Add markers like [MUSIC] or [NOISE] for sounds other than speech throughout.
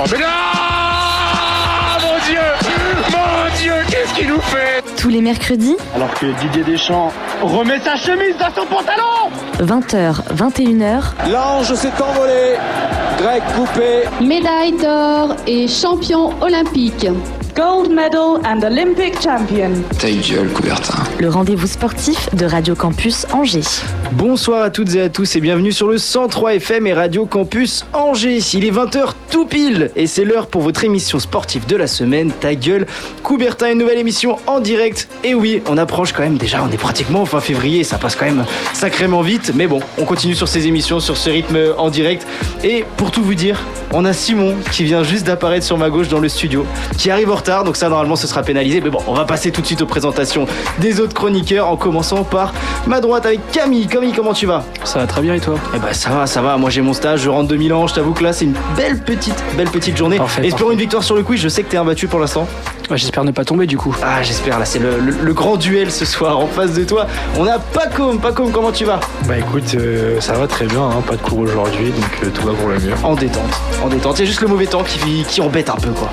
encore. Mais non Mon Dieu Mon Dieu, qu'est-ce qu'il nous fait Tous les mercredis, Alors que Didier Deschamps remet sa chemise dans son pantalon 20h, 21h, L'ange s'est envolé. Greg coupé. Médaille d'or et champion olympique. Gold medal and Olympic champion. Ta gueule, Coubertin. le rendez-vous sportif de Radio Campus Angers. Bonsoir à toutes et à tous et bienvenue sur le 103 FM et Radio Campus Angers. Il est 20h tout pile et c'est l'heure pour votre émission sportive de la semaine. Ta gueule, Coubertin, une nouvelle émission en direct. Et oui, on approche quand même déjà, on est pratiquement fin février, ça passe quand même sacrément vite. Mais bon, on continue sur ces émissions, sur ce rythme en direct. Et pour tout vous dire, on a Simon qui vient juste d'apparaître sur ma gauche dans le studio, qui arrive en retard, donc ça normalement ce sera pénalisé. Mais bon, on va passer tout de suite aux présentations des autres chroniqueurs en commençant par ma droite avec Camille. Camille, comment tu vas? Ça va très bien et toi? Eh ben ça va, ça va. Moi j'ai mon stage, je rentre de Milan. Je t'avoue que là c'est une belle petite, belle petite journée. Parfait, Espérons parfait. une victoire sur le quiz. Je sais que t'es imbattu pour l'instant. Ouais, J'espère ne pas tomber du coup. Ah j'espère. Là c'est le, le- le grand duel ce soir en face de toi. On a Pacom. Pacom, comment tu vas? Bah écoute, euh, ça va très bien, hein, pas de cours aujourd'hui, donc euh, tout va pour le mieux. En détente, en détente. Il y a juste le mauvais temps qui, qui embête un peu quoi.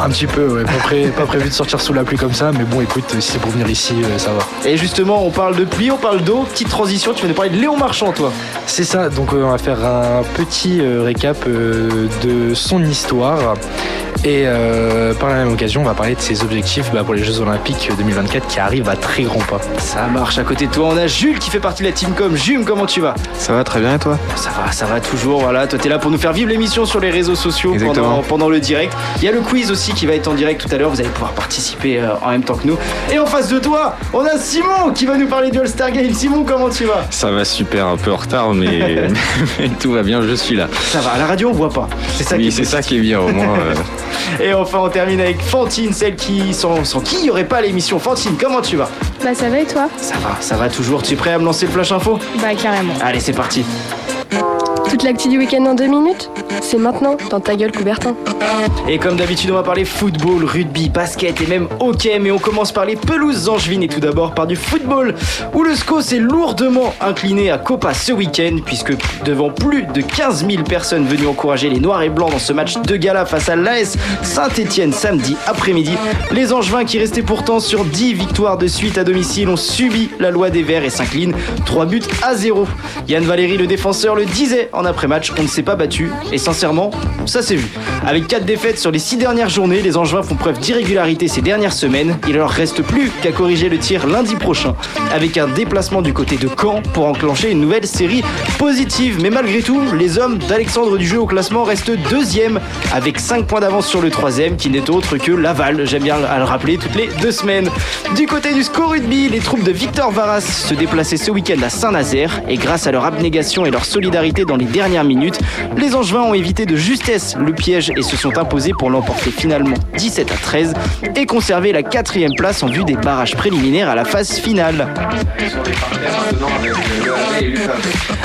Un petit peu, ouais, pas, pré- pas prévu de sortir sous la pluie comme ça, mais bon écoute, si c'est pour venir ici, euh, ça va. Et justement, on parle de pluie, on parle d'eau. Petite transition. Tu vas nous parler de Léon Marchand, toi? C'est ça, donc euh, on va faire un petit euh, récap euh, de son histoire. Et euh, par la même occasion, on va parler de ses objectifs bah, pour les Jeux Olympiques 2024 qui arrivent à très grands pas. Ça marche. À côté de toi, on a Jules qui fait partie de la team com. Jules, comment tu vas? Ça va très bien et toi? Ça va, ça va toujours. Voilà, toi t'es là pour nous faire vivre l'émission sur les réseaux sociaux pendant, le direct. Il y a le quiz aussi qui va être en direct tout à l'heure. Vous allez pouvoir participer euh, en même temps que nous. Et en face de toi, on a Simon qui va nous parler du All-Star Game. Simon, comment tu vas? Ça va super, un peu en retard, mais, [LAUGHS] [LAUGHS] mais tout va bien, je suis là. Ça va. À la radio, on voit pas. C'est ça qui Oui, est c'est ça qui est bien au moins. euh, [LAUGHS] Et enfin, on termine avec Fantine, celle qui sans, sans qui il n'y aurait pas l'émission. Fantine, comment tu vas? Bah ça va et toi? Ça va, ça va toujours. Tu es prêt à me lancer le flash info? Bah carrément. Allez, c'est parti. Toute l'actu du week-end en deux minutes C'est maintenant dans ta gueule Coubertin. Et comme d'habitude, on va parler football, rugby, basket et même hockey. Mais on commence par les pelouses angevines et tout d'abord par du football, où le SCO s'est lourdement incliné à Copa ce week-end, puisque devant plus de 15 000 personnes venues encourager les Noirs et Blancs dans ce match de gala face à l'AS Saint-Etienne samedi après-midi, les Angevins qui restaient pourtant sur 10 victoires de suite à domicile ont subi la loi des Verts et s'inclinent 3 buts à 0. Yann Valéry, le défenseur, le disait en après-match, on ne s'est pas battu, et sincèrement, ça s'est vu. Avec 4 défaites sur les 6 dernières journées, les Angevins font preuve d'irrégularité ces dernières semaines. Il leur reste plus qu'à corriger le tir lundi prochain, avec un déplacement du côté de Caen pour enclencher une nouvelle série positive. Mais malgré tout, les hommes d'Alexandre Dujeu au classement restent deuxième, avec 5 points d'avance sur le troisième, qui n'est autre que Laval. J'aime bien à le rappeler toutes les deux semaines. Du côté du SCO Rugby, les troupes de Victor Varas se déplaçaient ce week-end à Saint-Nazaire, et grâce à leur abnégation et leur solidarité dans les dernières minutes, les Angevins ont évité de justesse le piège et se sont imposés pour l'emporter finalement 17 à 13 et conserver la quatrième place en vue des barrages préliminaires à la phase finale.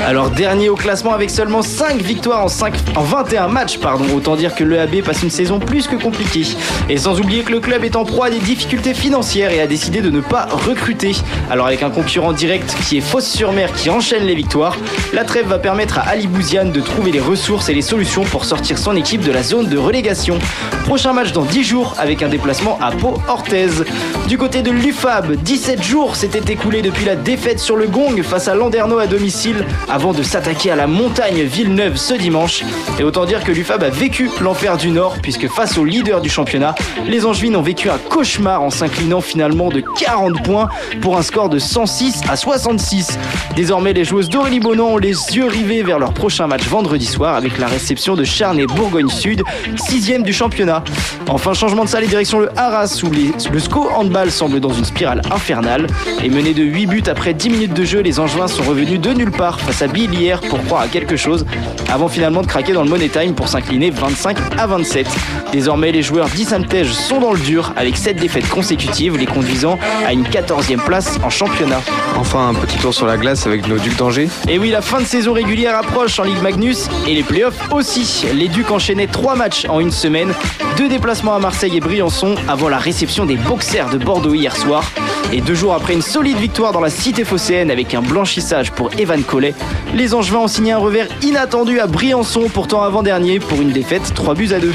Alors dernier au classement avec seulement 5 victoires en, 5, en 21 matchs, pardon. Autant dire que le AB passe une saison plus que compliquée. Et sans oublier que le club est en proie à des difficultés financières et a décidé de ne pas recruter. Alors avec un concurrent direct qui est Fosse-sur-Mer qui enchaîne les victoires, la trêve va permettre à Ali De trouver les ressources et les solutions pour sortir son équipe de la zone de relégation. Prochain match dans 10 jours avec un déplacement à Pau-Orthez. Du côté de l'UFAB, 17 jours s'étaient écoulés depuis la défaite sur le Gong face à Landerneau à domicile avant de s'attaquer à la montagne Villeneuve ce dimanche. Et autant dire que l'UFAB a vécu l'enfer du Nord puisque face au leader du championnat, les Angevines ont vécu un cauchemar en s'inclinant finalement de 40 points pour un score de 106 à 66. Désormais, les joueuses d'Aurélie Bonan ont les yeux rivés vers leur prochain match vendredi soir avec la réception de Charnes et Bourgogne Sud, sixième du championnat. Enfin, changement de salle et direction le Arras où les- le SCO handball semble dans une spirale infernale. Et mené de 8 buts après 10 minutes de jeu, les Angevins sont revenus de nulle part face à Bill hier pour croire à quelque chose avant finalement de craquer dans le Money Time pour s'incliner 25 à 27. Désormais, les joueurs d'Issantège sont dans le dur avec 7 défaites consécutives, les conduisant à une 14e place en championnat. Enfin, un petit tour sur la glace avec nos Ducs d'Angers. Et oui, la fin de saison régulière approche en Ligue Magnus et les playoffs aussi. Les Ducs enchaînaient 3 matchs en une semaine. Deux déplacements à Marseille et Briançon avant la réception des boxers de Bordeaux hier soir. Et deux jours après une solide victoire dans la cité phocéenne avec un blanchissage pour Evan Collet, les Angevins ont signé un revers inattendu à Briançon, pourtant avant-dernier, pour une défaite 3 buts à 2.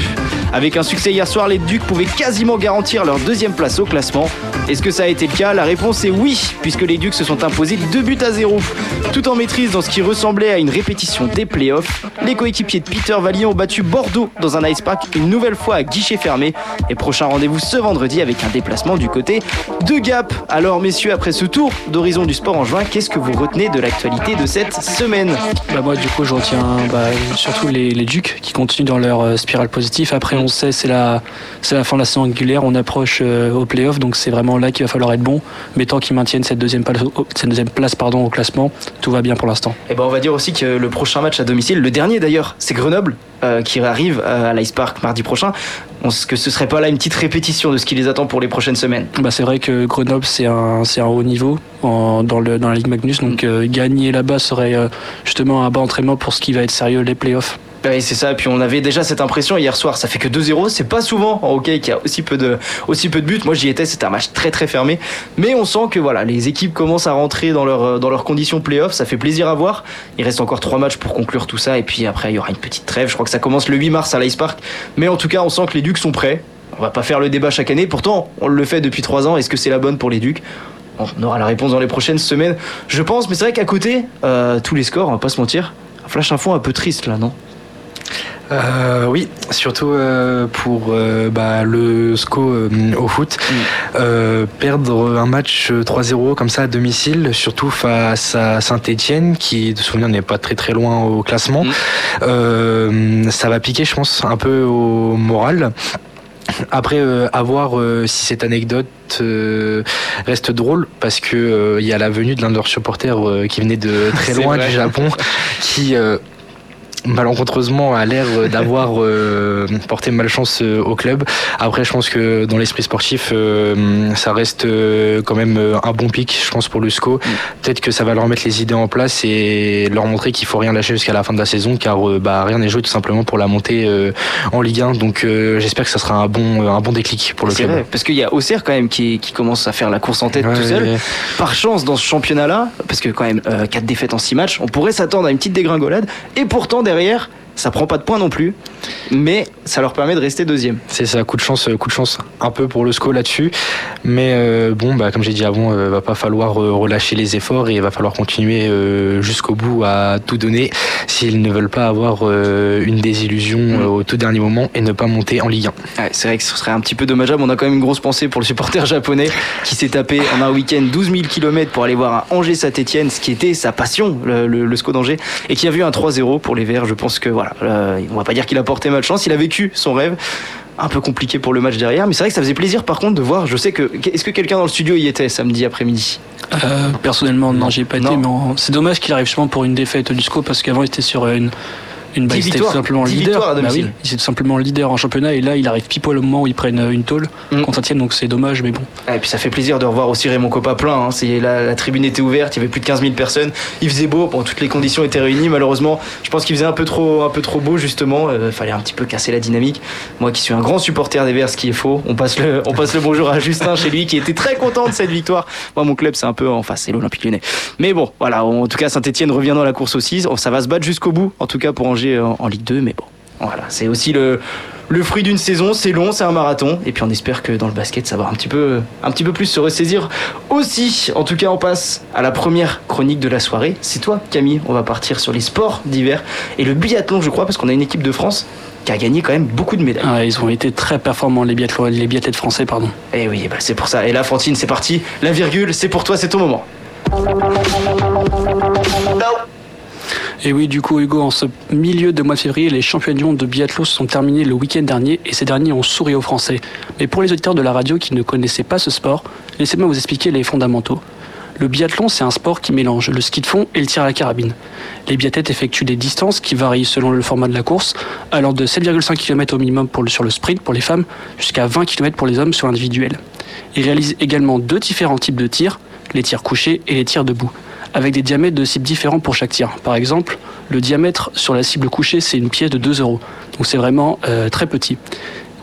Avec un succès hier soir, les Ducs pouvaient quasiment garantir leur deuxième place au classement. Est-ce que ça a été le cas? La réponse est oui, puisque les Ducs se sont imposés 2 buts à 0. Tout en maîtrise dans ce qui ressemblait à une répétition des playoffs, les coéquipiers de Peter Vallier ont battu Bordeaux dans un ice park une nouvelle fois à guichet fermé. Et prochain rendez-vous ce vendredi avec un déplacement du côté de Gap. Alors messieurs, après ce tour d'horizon du sport en juin, qu'est-ce que vous retenez de l'actualité de cette semaine? Bah Moi du coup je retiens bah, surtout les, les, Ducs qui continuent dans leur euh, spirale positive. Après on sait c'est la, c'est la fin de la saison régulière, on approche euh, au playoff donc c'est vraiment là qu'il va falloir être bon. Mais tant qu'ils maintiennent cette deuxième place, cette deuxième place pardon, au classement, tout va bien pour l'instant. Et ben on va dire aussi que le prochain match à domicile, le dernier d'ailleurs, c'est Grenoble euh, qui arrive à l'Ice Park mardi prochain. Est-ce que ce serait pas là une petite répétition de ce qui les attend pour les prochaines semaines bah C'est vrai que Grenoble, c'est un, un haut niveau en, dans, le, dans la Ligue Magnus. Donc euh, gagner là-bas serait euh, justement un bas entraînement pour ce qui va être sérieux, les playoffs. Oui, c'est ça. Puis on avait déjà cette impression hier soir. Ça fait que 2-0. C'est pas souvent en hockey qu'il y a aussi peu de, buts. Moi, j'y étais. C'était un match très très fermé. Mais on sent que voilà, les équipes commencent à rentrer dans, leur, dans leurs conditions playoff. Ça fait plaisir à voir. Il reste encore trois matchs pour conclure tout ça. Et puis après, il y aura une petite trêve. Je crois que ça commence le 8 mars à l'Ice Park. Mais en tout cas, on sent que les Ducs sont prêts. On va pas faire le débat chaque année. Pourtant, on le fait depuis trois ans. Est-ce que c'est la bonne pour les Ducs? On aura la réponse dans les prochaines semaines, je pense. Mais c'est vrai qu'à côté, euh, tous les scores, on va pas se mentir. Un flash info un peu triste là, non? Euh, oui, surtout euh, pour euh, bah, le SCO au foot. Mm. perdre un match 3-0 comme ça à domicile, surtout face à Saint-Etienne, qui de souvenir n'est pas très très loin au classement, mm. ça va piquer, je pense, un peu au moral. Après, euh, à voir euh, si cette anecdote euh, reste drôle, parce que il y a la venue de l'un de leurs supporters qui venait de très loin du Japon, [LAUGHS] qui malencontreusement a l'air [LAUGHS] d'avoir euh, porté malchance euh, au club. Après, je pense que dans l'esprit sportif, euh, ça reste euh, quand même un bon pic, je pense, pour le SCO. Mm. Peut-être que ça va leur mettre les idées en place et leur montrer qu'il faut rien lâcher jusqu'à la fin de la saison, car bah, rien n'est joué tout simplement pour la montée en Ligue 1. Donc, j'espère que ça sera un bon, un bon déclic pour le club. Vrai, parce qu'il y a Auxerre quand même qui, qui, commence à faire la course en tête ouais, tout seul. Ouais. Par chance, dans ce championnat-là, parce que quand même, 4 défaites en 6 matchs, on pourrait s'attendre à une petite dégringolade. Et pourtant, derrière, ça prend pas de points non plus, mais ça leur permet de rester deuxième. C'est ça, coup de chance, coup de chance un peu pour le SCO là-dessus. Mais euh, bon, bah, comme j'ai dit avant, euh, va pas falloir euh, relâcher les efforts et il va falloir continuer euh, jusqu'au bout à tout donner s'ils ne veulent pas avoir euh, une désillusion mmh. au tout dernier moment et ne pas monter en Ligue 1. Ouais, c'est vrai que ce serait un petit peu dommageable. On a quand même une grosse pensée pour le supporter japonais qui s'est tapé en un week-end 12 000 km pour aller voir un Angers-Saint-Etienne, ce qui était sa passion, le, le, le SCO d'Angers, et qui a vu un 3-0 pour les Verts. Je pense que voilà, euh, on va pas dire qu'il a porté malchance, il a vécu son rêve. Un peu compliqué pour le match derrière, mais c'est vrai que ça faisait plaisir par contre de voir. Je sais que. Est-ce que quelqu'un dans le studio y était samedi après-midi? Euh, Personnellement, non, j'ai pas été, mais c'est dommage qu'il arrive justement pour une défaite du SCO parce qu'avant il était sur une une il était tout simplement leader. Bah oui, il était tout simplement leader en championnat et là il arrive pile poil au moment où ils prennent une tôle mm. contre Etienne donc c'est dommage mais bon. Ah, et puis ça fait plaisir de revoir aussi Raymond Coppa plein. Hein. La, la, tribune était ouverte, il y avait plus de 15 000 personnes, il faisait beau, bon, toutes les conditions étaient réunies. Malheureusement, je pense qu'il faisait un peu trop, un peu trop beau justement. Il euh, fallait un petit peu casser la dynamique. Moi qui suis un grand supporter des Verts, ce qui est faux, on passe le, on passe le bonjour à Justin chez lui qui était très content de cette victoire. Moi mon club c'est un peu en face, c'est l'Olympique Lyonnais. Mais bon, voilà, en tout cas Saint-Etienne revient dans la course aussi. Ça va se battre jusqu'au bout, en tout cas pour Angers en, en Ligue 2 mais bon, voilà, c'est aussi le, le fruit d'une saison, c'est long, c'est un marathon, et puis on espère que dans le basket, ça va un petit peu, un petit peu plus se ressaisir aussi. En tout cas, on passe à la première chronique de la soirée. C'est toi, Camille, on va partir sur les sports d'hiver et le biathlon, je crois, parce qu'on a une équipe de France qui a gagné quand même beaucoup de médailles. Ah, ils ont été très performants, les biathlons, les biathlètes français, pardon. Et oui, bah c'est pour ça. Et là, Fantine, c'est parti. La virgule, c'est pour toi, c'est ton moment. Et oui, du coup, Hugo, en ce milieu de mois de février, les championnats du monde de biathlon se sont terminés le week-end dernier et ces derniers ont souri aux Français. Mais pour les auditeurs de la radio qui ne connaissaient pas ce sport, laissez-moi vous expliquer les fondamentaux. Le biathlon, c'est un sport qui mélange le ski de fond et le tir à la carabine. Les biathlètes effectuent des distances qui varient selon le format de la course, allant de 7,5 km au minimum sur le sprint pour les femmes jusqu'à 20 km pour les hommes sur l'individuel. Ils réalisent également deux différents types de tirs, les tirs couchés et les tirs debout avec des diamètres de cible différents pour chaque tir. Par exemple, le diamètre sur la cible couchée, c'est une pièce de 2 euros. Donc c'est vraiment euh, très petit.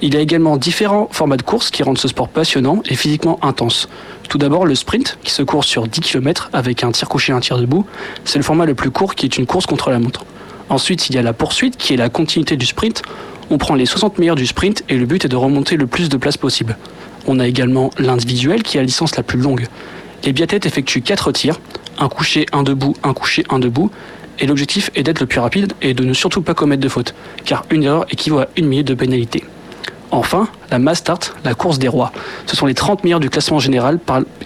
Il y a également différents formats de course qui rendent ce sport passionnant et physiquement intense. Tout d'abord, le sprint, qui se court sur 10 km avec un tir couché et un tir debout. C'est le format le plus court qui est une course contre la montre. Ensuite, il y a la poursuite, qui est la continuité du sprint. On prend les 60 meilleurs du sprint et le but est de remonter le plus de places possible. On a également l'individuel, qui est la licence la plus longue. Les biathlètes effectuent 4 tirs, un couché, un debout, un couché, un debout. Et l'objectif est d'être le plus rapide et de ne surtout pas commettre de fautes, car une erreur équivaut à une minute de pénalité. Enfin, la Mass Start, la course des rois. Ce sont les 30 meilleurs du classement général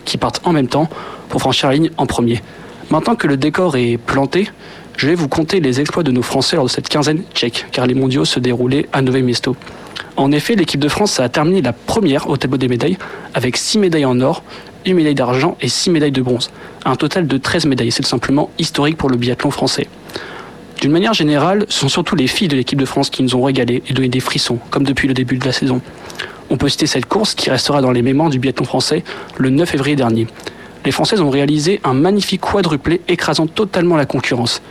qui partent en même temps pour franchir la ligne en premier. Maintenant que le décor est planté, je vais vous conter les exploits de nos Français lors de cette quinzaine tchèque, car les mondiaux se déroulaient à Nové Mesto. En effet, l'équipe de France a terminé la première au tableau des médailles, avec 6 médailles en or, une médaille d'argent et 6 médailles de bronze. Un total de 13 médailles, c'est simplement historique pour le biathlon français. D'une manière générale, ce sont surtout les filles de l'équipe de France qui nous ont régalé et donné des frissons, comme depuis le début de la saison. On peut citer cette course qui restera dans les mémoires du biathlon français le 9 février dernier. Les Françaises ont réalisé un magnifique quadruplé écrasant totalement la concurrence.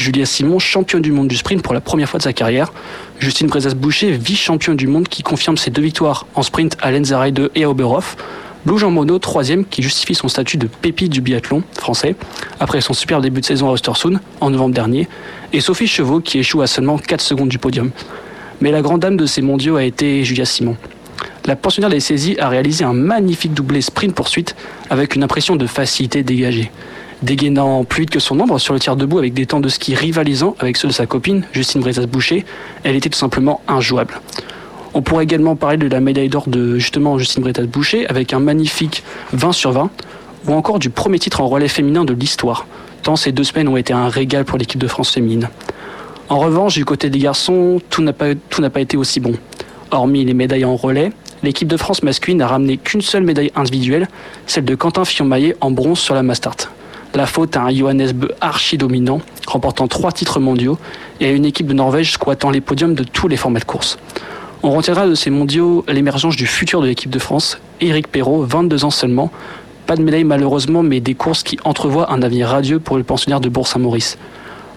Julia Simon, championne du monde du sprint pour la première fois de sa carrière. Justine Brezas-Boucher, vice-championne du monde qui confirme ses deux victoires en sprint à Lenzerheide 2 et à Oberhof. Lou Jean Monod, troisième, qui justifie son statut de pépite du biathlon français après son super début de saison à Östersund en novembre dernier. Et Sophie Chevaux, qui échoue à seulement 4 secondes du podium. Mais la grande dame de ces mondiaux a été Julia Simon. La pensionnaire des saisies a réalisé un magnifique doublé sprint-poursuite avec une impression de facilité dégagée. Dégainant plus vite que son ombre sur le tir debout avec des temps de ski rivalisants avec ceux de sa copine, Justine Brezas-Boucher, elle était tout simplement injouable. On pourrait également parler de la médaille d'or de justement Justine Brezas-Boucher avec un magnifique 20 sur 20, ou encore du premier titre en relais féminin de l'histoire, tant ces deux semaines ont été un régal pour l'équipe de France féminine. En revanche, du côté des garçons, tout n'a pas, tout n'a pas été aussi bon. Hormis les médailles en relais, l'équipe de France masculine n'a ramené qu'une seule médaille individuelle, celle de Quentin Fillon-Maillet en bronze sur la Mastart. La faute à un Johannes Bö archi dominant, remportant trois titres mondiaux, et à une équipe de Norvège squattant les podiums de tous les formats de course. On retiendra de ces mondiaux l'émergence du futur de l'équipe de France, Éric Perrault, 22 ans seulement. Pas de médaille malheureusement, mais des courses qui entrevoient un avenir radieux pour le pensionnaire de Bourg-Saint-Maurice.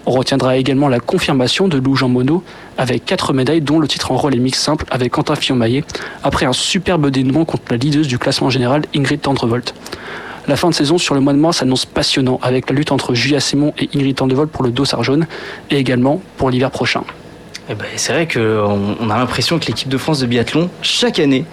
On retiendra également la confirmation de Lou Jean Monod avec 4 médailles, dont le titre en relais mix simple avec Quentin Fillon-Maillet, après un superbe dénouement contre la leaduse du classement général Ingrid Tendrevolt. La fin de saison sur le mois de mars s'annonce passionnant avec la lutte entre Julia Simon et Ingrid Tendrevolt pour le dossard jaune et également pour l'hiver prochain. Eh ben, c'est vrai qu'on on a l'impression que l'équipe de France de biathlon, chaque année,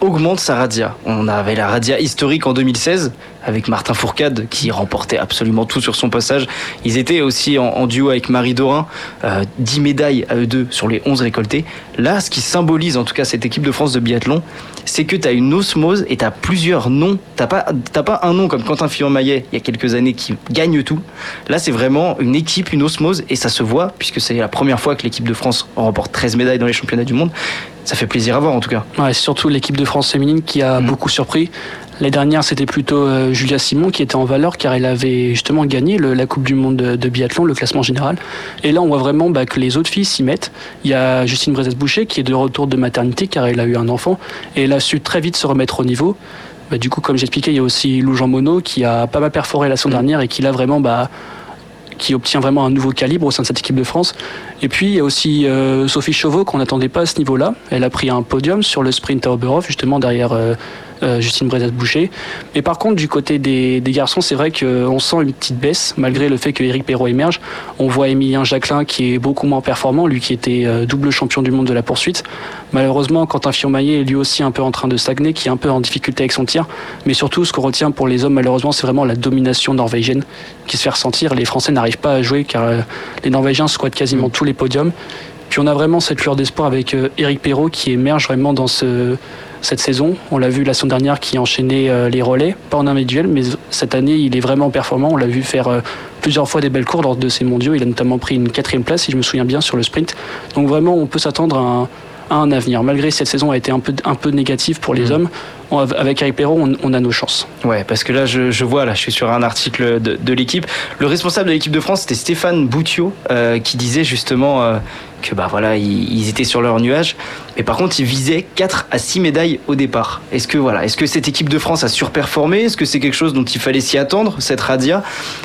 augmente sa radia. On avait la radia historique en 2016 avec Martin Fourcade qui remportait absolument tout sur son passage. Ils étaient aussi en, duo avec Marie Dorin, euh, 10 médailles à eux deux sur les 11 récoltées. Là, ce qui symbolise en tout cas cette équipe de France de biathlon, c'est que tu as une osmose et tu as plusieurs noms. Tu pas, pas un nom comme Quentin Fillon-Maillet il y a quelques années qui gagne tout. Là, c'est vraiment une équipe, une osmose et ça se voit puisque c'est la première fois que l'équipe de France remporte 13 médailles dans les championnats du monde. Ça fait plaisir à voir en tout cas. Ouais, c'est surtout l'équipe de France féminine qui a beaucoup surpris. Les dernières, c'était plutôt euh, Julia Simon qui était en valeur car elle avait justement gagné le- la Coupe du Monde de, de biathlon, le classement général. Et là, on voit vraiment bah, que les autres filles s'y mettent. Il y a Justine Brezas-Boucher qui est de retour de maternité car elle a eu un enfant et elle a su très vite se remettre au niveau. Bah, du coup, comme j'expliquais, il y a aussi Lou Jean Monod qui a pas mal perforé la saison dernière et qui l'a vraiment bah, qui obtient vraiment un nouveau calibre au sein de cette équipe de France. Et puis il y a aussi euh, Sophie Chauveau qu'on n'attendait pas à ce niveau-là. Elle a pris un podium sur le sprint à Oberhof, justement derrière euh, Justine Brezat-Boucher. Mais par contre, du côté des, des garçons, c'est vrai qu'on sent une petite baisse, malgré le fait que Eric Perrault émerge. On voit Emilien Jacquelin qui est beaucoup moins performant, lui qui était euh, double champion du monde de la poursuite. Malheureusement, Quentin Fillon-Maillet est lui aussi un peu en train de stagner, qui est un peu en difficulté avec son tir. Mais surtout, ce qu'on retient pour les hommes, malheureusement, c'est vraiment la domination norvégienne qui se fait ressentir. Les Français n'arrivent pas à jouer car euh, les Norvégiens squattent quasiment tous les podiums. Puis on a vraiment cette lueur d'espoir avec euh, Eric Perrault qui émerge vraiment dans ce, cette saison. On l'a vu la saison dernière qui enchaînait euh, les relais, pas en individuel, mais cette année il est vraiment performant. On l'a vu faire euh, plusieurs fois des belles cours lors de ces mondiaux. Il a notamment pris une quatrième place, si je me souviens bien, sur le sprint. Donc vraiment, on peut s'attendre à un, à un avenir. Malgré cette saison a été un peu, un peu négative pour les hommes, avec Eric Perrault, on, a nos chances. Ouais, parce que là, je, vois, là, je suis sur un article de, l'équipe. Le responsable de l'équipe de France, c'était Stéphane Boutiot, euh, qui disait justement euh, que bah voilà, ils, étaient sur leur nuage. Mais par contre, ils visaient 4 à 6 médailles au départ. Est-ce que voilà, est-ce que cette équipe de France a surperformé? Est-ce que c'est quelque chose dont il fallait s'y attendre, cette radia?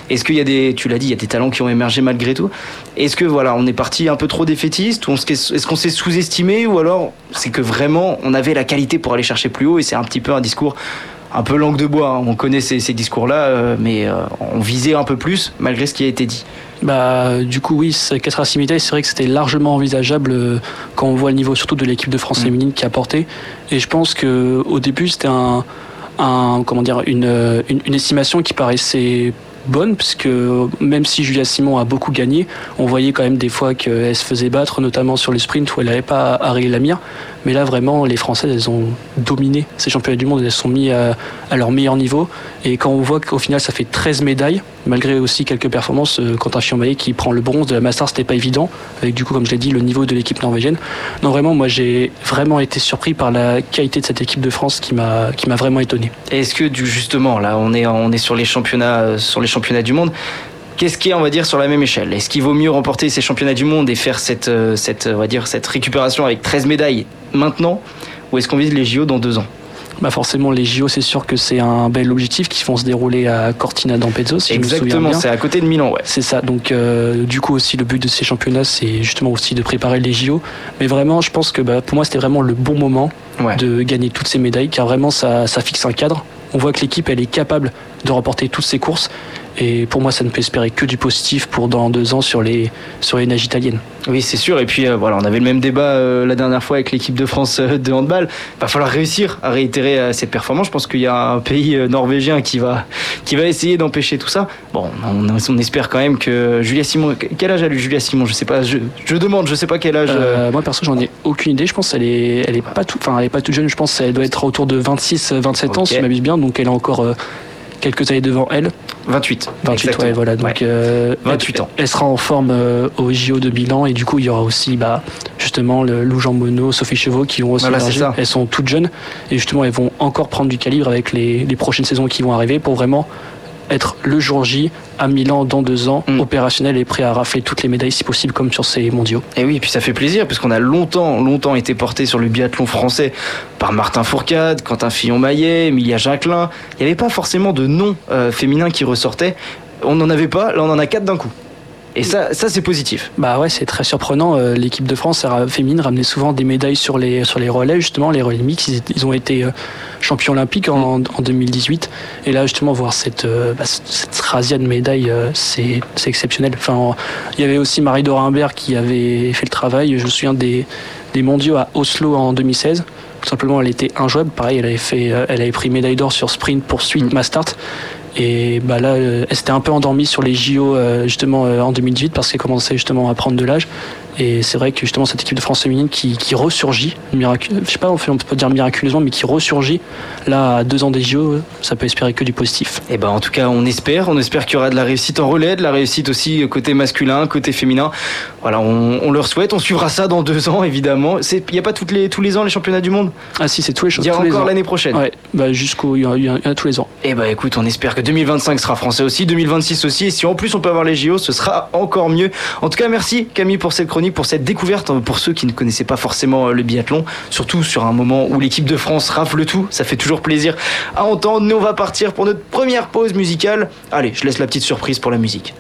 Est-ce qu'il y a des, tu l'as dit, il y a des talents qui ont émergé malgré tout? Est-ce que voilà, on est parti un peu trop défaitiste? Est-ce qu'on s'est sous-estimé? Ou alors c'est que vraiment on avait la qualité pour aller chercher plus haut et c'est un petit peu un discours un peu langue de bois. hein. On connaît ces, ces discours-là, euh, mais euh, on visait un peu plus malgré ce qui a été dit. Bah, du coup, oui, ce 4 à 6 médailles, c'est vrai que c'était largement envisageable euh, quand on voit le niveau surtout de l'équipe de France Mm. féminine qui a porté. Et je pense que au début, c'était un, un- comment dire, une, une, une estimation qui paraissait bonne, puisque même si Julia Simon a beaucoup gagné, on voyait quand même des fois qu'elle se faisait battre, notamment sur le sprint où elle n'avait pas Ariel Lamir. Mais là, vraiment, les Françaises, elles ont dominé ces championnats du monde, elles sont mis à, à leur meilleur niveau. Et quand on voit qu'au final, ça fait 13 médailles, malgré aussi quelques performances, euh, Quentin Fillon-Maillet qui prend le bronze de la Masters, c'était pas évident, avec du coup, comme je l'ai dit, le niveau de l'équipe norvégienne. Non, vraiment, moi, j'ai vraiment été surpris par la qualité de cette équipe de France qui m'a vraiment étonné. Est-ce que justement, là, on est, on est sur les championnats, euh, sur les championnats du monde. Qu'est-ce qui est, on va dire, sur la même échelle? Est-ce qu'il vaut mieux remporter ces championnats du monde et faire cette, euh, cette, on va dire, cette récupération avec 13 médailles maintenant? Ou est-ce qu'on vise les JO dans deux ans? Bah forcément, les JO, c'est sûr que c'est un bel objectif qui vont se dérouler à Cortina d'Ampezzo, si Exactement, c'est à côté de Milan, ouais. C'est ça. Donc, euh, du coup, aussi, le but de ces championnats, c'est justement aussi de préparer les JO. Mais vraiment, je pense que bah, pour moi, c'était vraiment le bon moment Ouais. de gagner toutes ces médailles, car vraiment, ça, ça fixe un cadre. On voit que l'équipe, elle est capable de remporter toutes ces courses. Et pour moi, ça ne peut espérer que du positif pour dans deux ans sur les, sur les nages italiennes. Oui, c'est sûr. Et puis euh, voilà, on avait le même débat euh, la dernière fois avec l'équipe de France euh, de handball. Va falloir réussir à réitérer cette performance. Je pense qu'il y a un pays norvégien qui va, qui va essayer d'empêcher tout ça. Bon, on, on espère quand même que Julia Simon. Quel âge a eu Julia Simon? Je sais pas. Je, je demande. Je sais pas quel âge. moi, perso, j'en ai aucune idée. Je pense qu'elle est, elle est pas tout, enfin, elle est pas toute jeune. Je pense qu'elle doit être autour de 26, 27 ans, si je m'abuse bien. Donc, elle a encore quelques années devant elle. 28. 28, exactement. ouais, voilà. Donc, Ouais. euh, 28 elle, ans. Elle sera en forme euh, au JO de Milan et du coup, il y aura aussi, bah, justement, le Lou Jean Monod, Sophie Chevaux qui vont aussi Voilà. Elles sont toutes jeunes et justement, elles vont encore prendre du calibre avec les, les prochaines saisons qui vont arriver pour vraiment être le jour J à Milan dans deux ans, Mm. opérationnel et prêt à rafler toutes les médailles si possible, comme sur ces mondiaux. Et oui, puis ça fait plaisir parce qu'on a longtemps, longtemps été porté sur le biathlon français par Martin Fourcade, Quentin Fillon-Maillet, Emilia Jacquelin. Il n'y avait pas forcément de nom euh, féminin qui ressortait. On n'en avait pas, là on en a quatre d'un coup. Et ça, ça c'est positif. Bah ouais, c'est très surprenant. Euh, L'équipe de France féminine ramenait souvent des médailles sur les, sur les relais, justement, les relais mix. Ils, ils ont été euh, champions olympiques en, en 2018. Et là, justement, voir cette, euh, bah, cette razzia de médailles, euh, c'est c'est exceptionnel. Enfin, en- il y avait aussi Marie Dorin-Imbert qui avait fait le travail. Je me souviens des, des mondiaux à Oslo en 2016. Tout simplement, elle était injouable. Pareil, elle avait, fait, elle avait pris médaille d'or sur sprint, poursuite, Mm. mass start. Et bah là, euh, elle s'était un peu endormie sur les JO euh, justement euh, en 2018 parce qu'elle commençait justement à prendre de l'âge. Et c'est vrai que justement cette équipe de France féminine qui, qui ressurgit, miracu- je sais pas, on peut pas dire miraculeusement, mais qui ressurgit là à deux ans des JO, ça peut espérer que du positif. Et ben en tout cas, on espère, on espère qu'il y aura de la réussite en relais, de la réussite aussi côté masculin, côté féminin. Voilà, on, on leur souhaite, on suivra ça dans deux ans évidemment. Il n'y a pas toutes les, tous les ans les championnats du monde? Ah si, c'est tous les Il y a tous encore l'année prochaine. Ouais, bah jusqu'au, il y, en a tous les ans. Et bah écoute, on espère que 2025 sera français aussi, 2026 aussi, et si en plus on peut avoir les JO, ce sera encore mieux. En tout cas, merci Camille pour cette chronique, pour cette découverte, hein, pour ceux qui ne connaissaient pas forcément euh, le biathlon, surtout sur un moment où l'équipe de France rafle tout, ça fait toujours plaisir à entendre. Nous on va partir pour notre première pause musicale. Allez, je laisse la petite surprise pour la musique.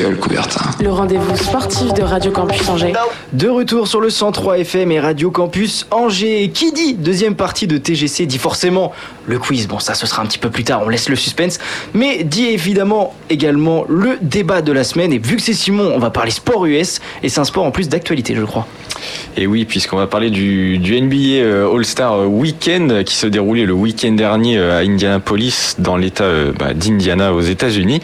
Coubertin. Le rendez-vous sportif de Radio Campus Angers. De retour sur le 103 FM et Radio Campus Angers. Qui dit deuxième partie de TGC dit forcément le quiz. Bon, ça ce sera un petit peu plus tard, on laisse le suspense. Mais dit évidemment également le débat de la semaine. Et vu que c'est Simon, on va parler sport US. Et c'est un sport en plus d'actualité, je crois. Et oui, puisqu'on va parler du, du NBA euh, All-Star euh, Weekend qui se déroulait le week-end dernier euh, à Indianapolis, dans l'état bah, d'Indiana aux États-Unis.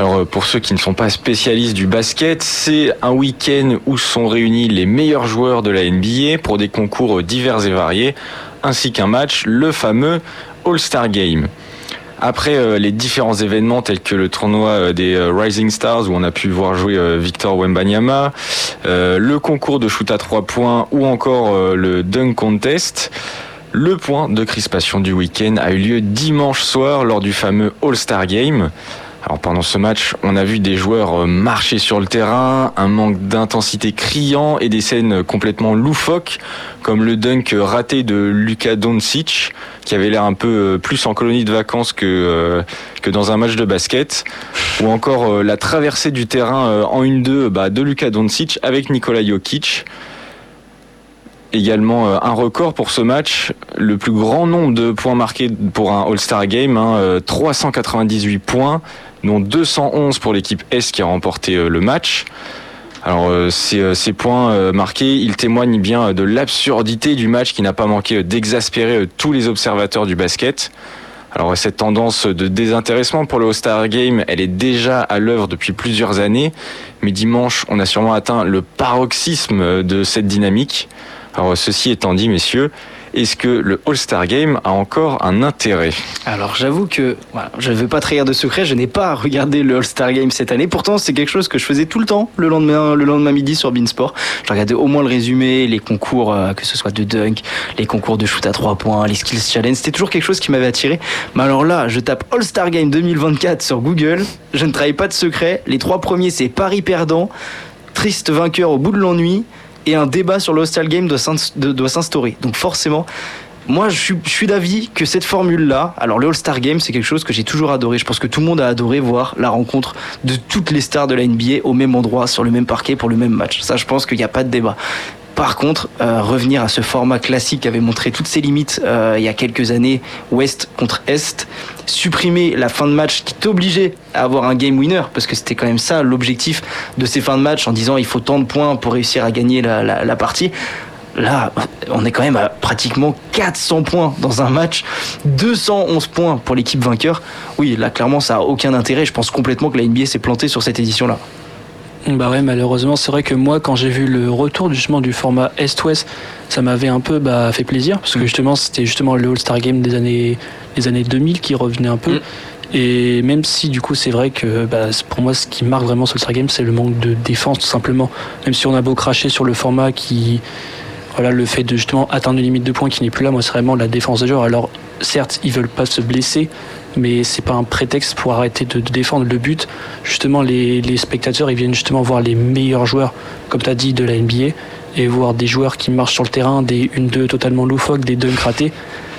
Alors pour ceux qui ne sont pas spécialistes du basket, c'est un week-end où sont réunis les meilleurs joueurs de la NBA pour des concours divers et variés, ainsi qu'un match, le fameux All-Star Game. Après euh, les différents événements tels que le tournoi euh, des euh, Rising Stars où on a pu voir jouer Victor Wembanyama, le concours de shoot à 3 points ou encore le dunk contest, le point de crispation du week-end a eu lieu dimanche soir lors du fameux All-Star Game. Alors pendant ce match, on a vu des joueurs marcher sur le terrain, un manque d'intensité criant et des scènes complètement loufoques, comme le dunk raté de Luka Doncic, qui avait l'air un peu plus en colonie de vacances que, que dans un match de basket, ou encore la traversée du terrain en 1-2 bah, de Luka Doncic avec Nikola Jokic. Également un record pour ce match, le plus grand nombre de points marqués pour un All-Star Game, hein, 398 points, dont 211 pour l'équipe S qui a remporté le match. Alors ces, ces, points marqués, ils témoignent bien de l'absurdité du match qui n'a pas manqué d'exaspérer tous les observateurs du basket. Alors cette tendance de désintéressement pour le All-Star Game, elle est déjà à l'œuvre depuis plusieurs années, mais dimanche, on a sûrement atteint le paroxysme de cette dynamique. Alors ceci étant dit, messieurs, est-ce que le All-Star Game a encore un intérêt? Alors j'avoue que je ne veux pas trahir de secret, je n'ai pas [LAUGHS] regardé le All-Star Game cette année. Pourtant c'est quelque chose que je faisais tout le temps le lendemain, le lendemain midi sur Beansport. Je regardais au moins le résumé, les concours, euh, que ce soit de dunk, les concours de shoot à 3 points, les skills challenge. C'était toujours quelque chose qui m'avait attiré. Mais alors là, je tape All-Star Game 2024 sur Google. Je ne trahis pas de secret. Les trois premiers c'est Paris perdant, triste vainqueur au bout de l'ennui et un débat sur le Hostel Game doit s'instaurer. Donc forcément, moi je suis, je suis d'avis que cette formule-là, alors le All-Star Game, c'est quelque chose que j'ai toujours adoré. Je pense que tout le monde a adoré voir la rencontre de toutes les stars de la NBA au même endroit, sur le même parquet, pour le même match. Ça, je pense qu'il n'y a pas de débat. Par contre, euh, revenir à ce format classique qui avait montré toutes ses limites euh, il y a quelques années, Ouest contre Est, supprimer la fin de match qui t'obligeait à avoir un game winner, parce que c'était quand même ça l'objectif de ces fins de match en disant il faut tant de points pour réussir à gagner la, la, partie. Là, on est quand même à pratiquement 400 points dans un match, 211 points pour l'équipe vainqueur. Oui, là, clairement, ça a aucun intérêt. Je pense complètement que la NBA s'est plantée sur cette édition-là. Bah ouais, malheureusement, c'est vrai que moi, quand j'ai vu le retour justement du format Est-Ouest, ça m'avait un peu bah, fait plaisir parce que justement, c'était justement le All-Star Game des années, des années 2000 qui revenait un peu. Mm. Et même si du coup, c'est vrai que bah, pour moi, ce qui marque vraiment ce All-Star Game, c'est le manque de défense tout simplement. Même si on a beau cracher sur le format qui voilà, le fait de justement atteindre une limite de points qui n'est plus là, moi, c'est vraiment la défense des joueurs. Alors, certes, ils veulent pas se blesser, mais c'est pas un prétexte pour arrêter de, de défendre le but. Justement, les, les, spectateurs, ils viennent justement voir les meilleurs joueurs, comme tu as dit, de la NBA, et voir des joueurs qui marchent sur le terrain, des 1-2 totalement loufoques, des dunks ratés.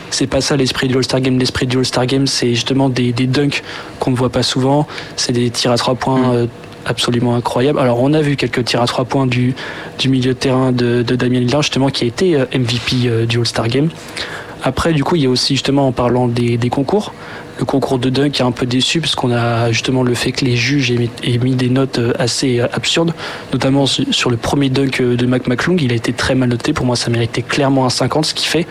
C'est pas ça l'esprit du All-Star Game. L'esprit du All-Star Game, c'est justement des, des dunks qu'on ne voit pas souvent. C'est des tirs à trois points. Mm. Euh, absolument incroyable. Alors on a vu quelques tirs à trois points du, du milieu de terrain de, de Damien Lillard justement qui a été euh, MVP euh, du All-Star Game. Après du coup il y a aussi justement en parlant des, des concours, le concours de dunk est un peu déçu parce qu'on a justement le fait que les juges aient mis, des notes euh, assez absurdes, notamment sur le premier dunk de Mac McClung, il a été très mal noté, pour moi ça méritait clairement un 50 ce qui fait.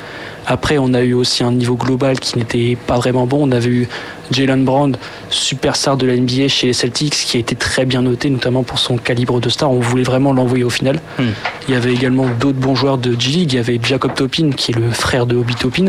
Après on a eu aussi un niveau global qui n'était pas vraiment bon, on avait eu Jalen Brown, superstar de la NBA chez les Celtics, qui a été très bien noté, notamment pour son calibre de star. On voulait vraiment l'envoyer au final. Hmm. Mm. Il y avait également d'autres bons joueurs de G-League. Il y avait Jacob Topin, qui est le frère de Obi Topin,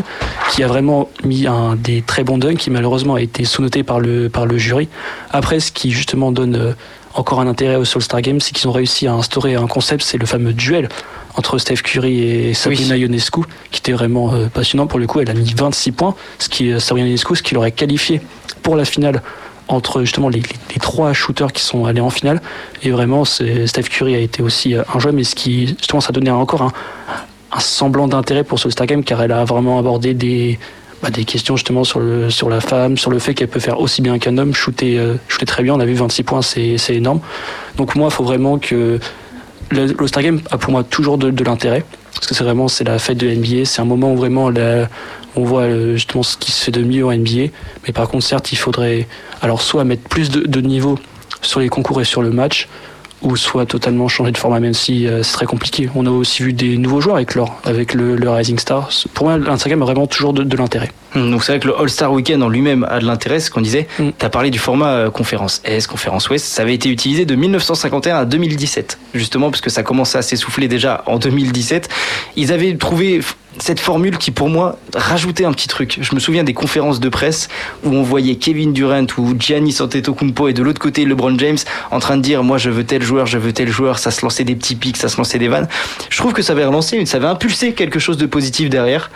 qui a vraiment mis un des très bons dunks, qui malheureusement a été sous-noté par le, par le jury. Après, ce qui justement donne euh, encore un intérêt au All-Star Game, c'est qu'ils ont réussi à instaurer un concept, c'est le fameux duel entre Steph Curry et Sabrina oui. Ionescu, qui était vraiment euh, passionnant pour le coup. Elle a mis 26 points, ce qui Sabrina Ionescu, ce qui l'aurait qualifié pour la finale entre justement les, les, les, trois shooters qui sont allés en finale. Et vraiment, Steph Curry a été aussi un joueur, mais ce qui justement ça donnait encore un, un semblant d'intérêt pour ce Star Game, car elle a vraiment abordé des bah, des questions justement sur, la femme, sur le fait qu'elle peut faire aussi bien qu'un homme, shooter, euh, très bien. On a vu 26 points, c'est énorme. Donc moi, il faut vraiment que l'All-Star Game a pour moi toujours de, l'intérêt. Parce que c'est vraiment c'est la fête de NBA, c'est un moment où vraiment on voit euh, justement ce qui se fait de mieux en NBA. Mais par contre, certes, il faudrait alors soit mettre plus de niveau sur les concours et sur le match, ou soit totalement changer de format, même si euh, c'est très compliqué. On a aussi vu des nouveaux joueurs avec l'or, avec le, le, Rising Star. Pour moi, l'Instagram a vraiment toujours de, de l'intérêt. Hum, donc c'est vrai que le All-Star Weekend en lui-même a de l'intérêt, ce qu'on disait. Mm. Tu as parlé du format euh, conférence Est, conférence Ouest. Ça avait été utilisé de 1951 à 2017, justement, parce que ça commençait à s'essouffler déjà en 2017. Ils avaient trouvé cette formule qui pour moi rajoutait un petit truc. Je me souviens des conférences de presse où on voyait Kevin Durant ou Giannis Antetokounmpo et de l'autre côté LeBron James en train de dire moi je veux tel joueur, je veux tel joueur, ça se lançait des petits pics, ça se lançait des vannes. Je trouve que ça avait relancé, ça avait impulsé quelque chose de positif derrière.